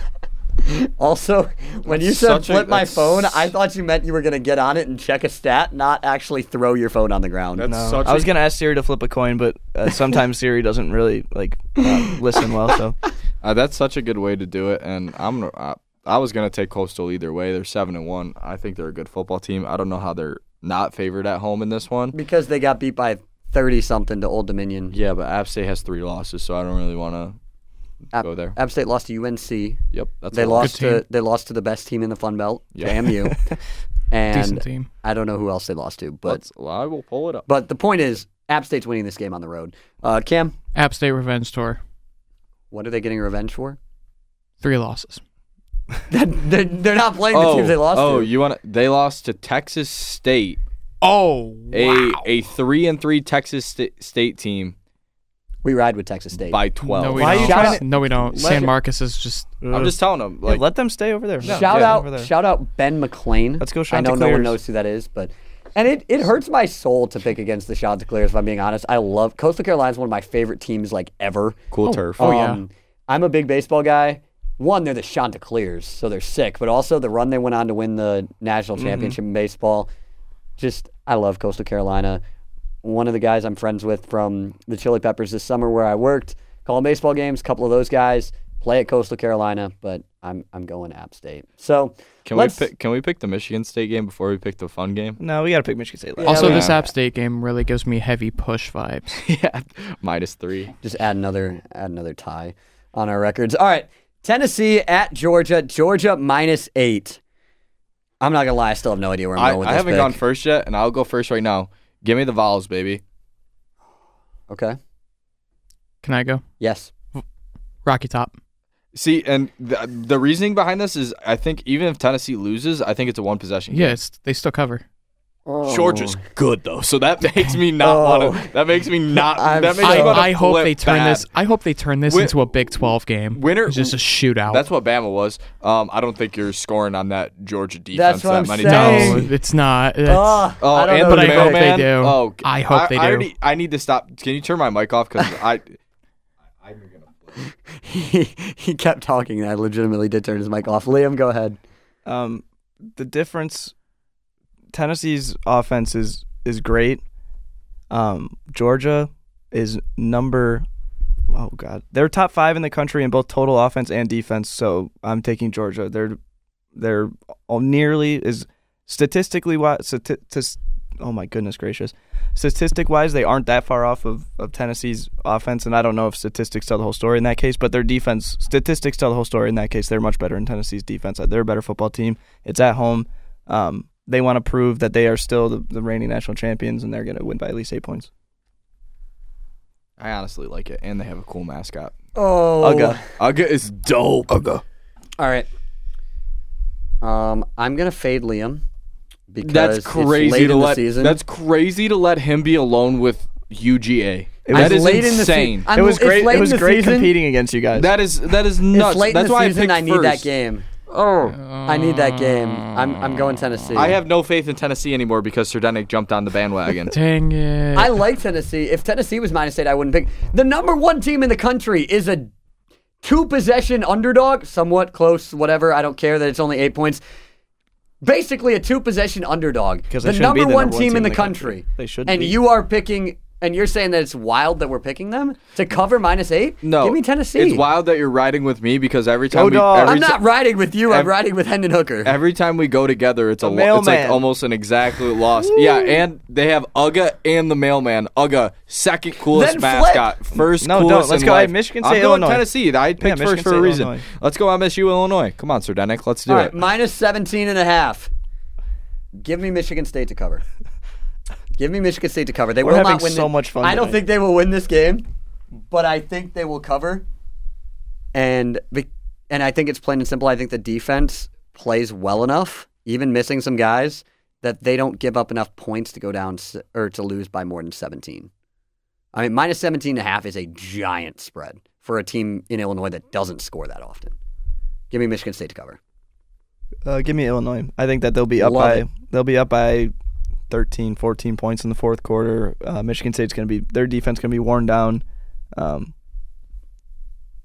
[laughs] Also, when you said such a- flip my that's- phone, I thought you meant you were going to get on it and check a stat, not actually throw your phone on the ground. That's No, such I was a- gonna ask Siri to flip a coin, but uh, sometimes [laughs] Siri doesn't really like uh, listen well. So Uh, that's such a good way to do it, and I'm gonna- uh, I was gonna take Coastal either way. They're seven and one. I think they're a good football team. I don't know how they're not favored at home in this one. because they got beat by 30 something to Old Dominion. Yeah, but App State has three losses, so I don't really want to App, go there. App State lost to UNC. Yep, that's They a lost team. to they lost to the best team in the Fun Belt, Yeah. JMU. [laughs] Decent and team. I don't know who else they lost to, but Let's- well, I will pull it up. but the point is App State's winning this game on the road. Uh, Cam, App State revenge tour. what are they getting revenge for? Three losses. [laughs] they're, they're not playing the oh, teams they lost to. oh, to. you want? They lost to Texas State, Oh, a a three and three Texas Sta- State team we ride with Texas State. by twelve. No, we Why are don't. you trying to- no, we don't. Let San Marcos is just. I'm just telling them. Yeah, Like, let them stay over there. shout Yeah, out over there. shout out Ben McLean. Let's go I know no one Chanticleers. knows who that is, but and it, it hurts my soul to pick against the Chanticleers if I'm being honest. I love Coastal Carolina's one of my favorite teams like ever. cool turf. Oh, yeah. Um, I'm a big baseball guy. One, they're the Chanticleers, so they're sick, but also the run they went on to win the national Mm-hmm. championship in baseball. Just, I love Coastal Carolina. One of the guys I'm friends with from the Chili Peppers this summer where I worked, calling baseball games, a couple of those guys play at Coastal Carolina, but I'm I'm going App State. So Can we let's- pick, can we pick the Michigan State game before we pick the fun game? No, we got to pick Michigan State. last. Also, we- this App State game really gives me heavy push vibes. [laughs] yeah, minus three. just add another add another tie on our records. All right, Tennessee at Georgia. Georgia minus eight. I'm not gonna lie, I still have no idea where I'm I, going with I this haven't pick. gone first yet, and I'll go first right now. Give me the Vols, baby. Okay. Can I go? Yes. Rocky Top. See, and the, the reasoning behind this is, I think even if Tennessee loses, I think it's a one possession. Yeah, game. it's, they still cover. Georgia's good though, so that [laughs] makes me not Oh. want to. That makes me not. [laughs] I'm that makes so- me I, I hope they turn bad. this. I hope they turn this Win- into a Big Twelve game. Winner- just a shootout. That's what Bama was. Um, I don't think you're scoring on that Georgia defense That's what that I'm many saying. no, it's not. It's, Oh, Oh, I don't and know but I who hope picked. they do. Oh, I hope they I do. already- I need to stop. Can you turn my mic off? Because [laughs] I. I, am gonna. he, he kept talking. and I legitimately did turn his mic off. Liam, go ahead. Um, the difference, Tennessee's offense is is great. Um, Georgia is number. Oh God, they're top five in the country in both total offense and defense. So I'm taking Georgia. They're they're nearly is statistically wise. Stati- oh my goodness gracious, statistic wise, they aren't that far off of, of Tennessee's offense. And I don't know if statistics tell the whole story in that case, but their defense statistics tell the whole story in that case. They're much better in Tennessee's defense. They're a better football team. It's at home. Um, they want to prove that they are still the, the reigning national champions, and they're going to win by at least eight points. I honestly like it, and they have a cool mascot. Oh, Uga. Uga is dope. Uga. All right. Um, I'm gonna fade Liam because That's it's crazy late to in let. season. That's crazy to let him be alone with UGA. It was is late in the insane. se- it was great. It was great season. competing against you guys. that is that is nuts. It's late That's in the why season. I I, picked need that game. Oh, I need that game. I'm I'm going oh. Tennessee. I have no faith in Tennessee anymore because Serdenik jumped on the bandwagon. [laughs] Dang it. I like Tennessee. If Tennessee was minus eight, I wouldn't pick. The number one team in the country is a two possession underdog, somewhat close, whatever. I don't care that it's only eight points. Basically, a two possession underdog. Because they the shouldn't be number the one number one team team in the in the country. country. They should And be. you are picking, and you're saying that it's wild that we're picking them to cover minus eight? No, Give me Tennessee. It's wild that you're riding with me because every time oh, we, dog. every I'm ti- not riding with you. I'm Ev- riding with Hendon Hooker. Every time we go together, it's a The lo- it's like almost an exact loss. yeah, and they have Uga and the mailman. Uga, second coolest Then flip. mascot, first No, don't. Let's in go. life. Michigan I'm State, going Illinois. Tennessee. I picked Michigan first for State, a reason. Illinois. Let's go MSU Illinois. Come on, Serdenik, let's do All it. right, minus 17 and a half. Give me Michigan State to cover. Give me Michigan State to cover. They We're will having not win. so the- much fun I don't think they will win this game, but I think they will cover. And and I think it's plain and simple. I think the defense plays well enough, even missing some guys, that they don't give up enough points to go down or to lose by more than 17. I mean, minus 17 and a half is a giant spread for a team in Illinois that doesn't score that often. Give me Michigan State to cover. Uh, give me Illinois. I think that they'll be up Love by it. they'll be up by 13, 14 points in the fourth quarter. Uh, Michigan State's going to be their defense going to be worn down, um,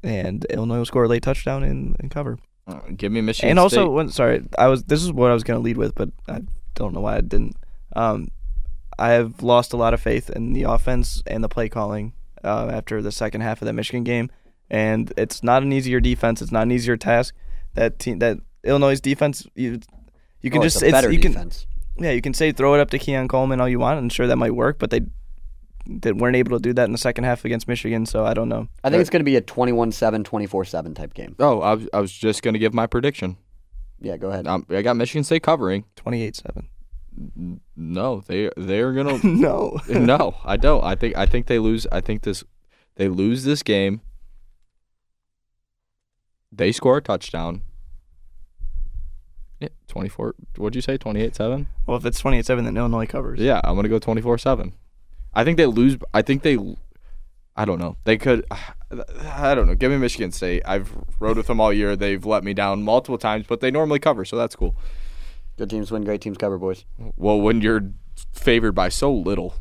and Illinois will score a late touchdown and, and cover. Uh, give me Michigan and also, State. when, sorry, I was this is what I was going to lead with, but I don't know why I didn't. Um, I have lost a lot of faith in the offense and the play calling uh, after the second half of that Michigan game, and it's not an easier defense. It's not an easier task. That team, that Illinois defense, you you can Oh, just it's a better you can defense. Yeah you can say throw it up to Keon Coleman all you want, and sure that might work, but they they weren't able to do that in the second half against Michigan. So I don't know. I think it's going to be a 21-7, 24-7 type game. oh, I was, I was just going to give my prediction. Yeah, go ahead. Um, I got Michigan State covering. Twenty eight seven. No, they they're gonna. [laughs] No. [laughs] no, I don't. I think I think they lose. I think this they lose this game. They score a touchdown. Yeah, twenty four. What'd you say? Twenty eight seven. Well, if it's twenty eight seven, then Illinois covers. Yeah, I'm gonna go twenty four seven. I think they lose. I think they. I don't know. They could. [sighs] I don't know. Give me Michigan State. I've rode with them all year. They've let me down multiple times, but they normally cover, so that's cool. Good teams win, great teams cover, boys. Well, when you're favored by so little.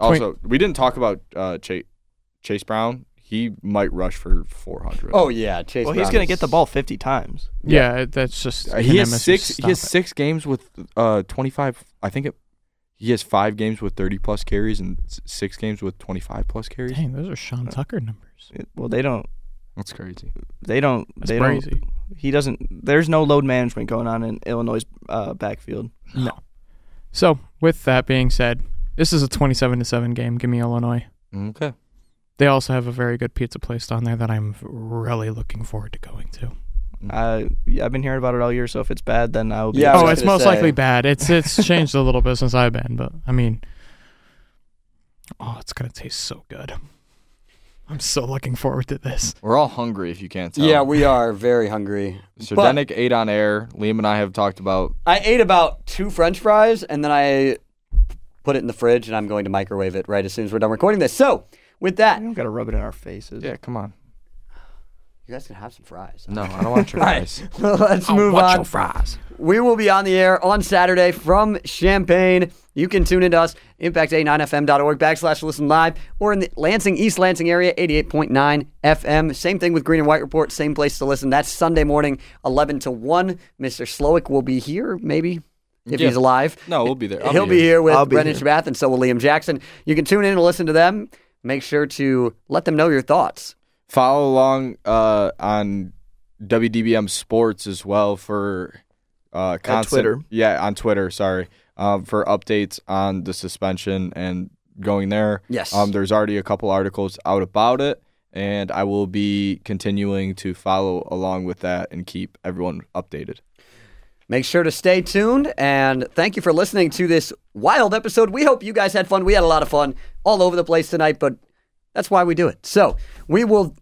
Also, we didn't talk about uh, Chase, Chase Brown. He might rush for 400. Oh yeah, Chase. Well, he's going to is- get the ball fifty times. Yeah, that's just Uh, he has six. He has it. six games with uh 25. I think it. He has five games with 30 plus carries and s- six games with 25 plus carries. Dang, those are Sean Tucker numbers. It- well, they don't. That's crazy. They don't. That's they crazy. don't. He doesn't. There's no load management going on in Illinois' uh, backfield. No. So, with that being said, this is a 27 to 7 game. Give me Illinois. Okay. They also have a very good pizza place down there that I'm really looking forward to going to. Uh, I've been hearing about it all year. So if it's bad, then I will be. Yeah, oh, it's gonna most say- likely bad. It's [laughs] it's changed a little bit since I've been, but I mean, oh, it's gonna taste so good. I'm so looking forward to this. We're all hungry if you can't tell. Yeah, we are very hungry. [laughs] Sardenik ate on air. Liam and I have talked about. I ate about two French fries and then I put it in the fridge and I'm going to microwave it right as soon as we're done recording this. So, with that, We don't got to rub it in our faces. Yeah, come on. you guys can have some fries. No, I don't want your [laughs] All fries. right, [laughs] well, let's move on. fries. We will be on the air on Saturday from Champaign. You can tune into us, impact89fm.org backslash listen live, or in the Lansing, East Lansing area, 88.9 FM. Same thing with Green and White Report, same place to listen. That's Sunday morning, 11 to 1. Mr. Slowick will be here, maybe, if Yeah. he's alive. No, we'll be there. I'll He'll be here with I'll Brendan. Shabath, and so will Liam Jackson. You can tune in and listen to them. Make sure to let them know your thoughts. Follow along uh, on WDBM Sports as well for uh, constant, Twitter. Yeah, on Twitter. Sorry, um, for updates on the suspension and going there. Yes. Um, there's already a couple articles out about it, and I will be continuing to follow along with that and keep everyone updated. Make sure to stay tuned and thank you for listening to this wild episode. We hope you guys had fun. We had a lot of fun all over the place tonight, but that's why we do it. So we will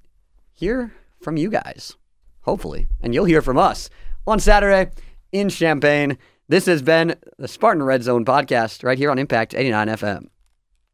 hear from you guys, hopefully, and you'll hear from us on Saturday in Champaign. This has been the Spartan Red Zone podcast right here on Impact 89 FM.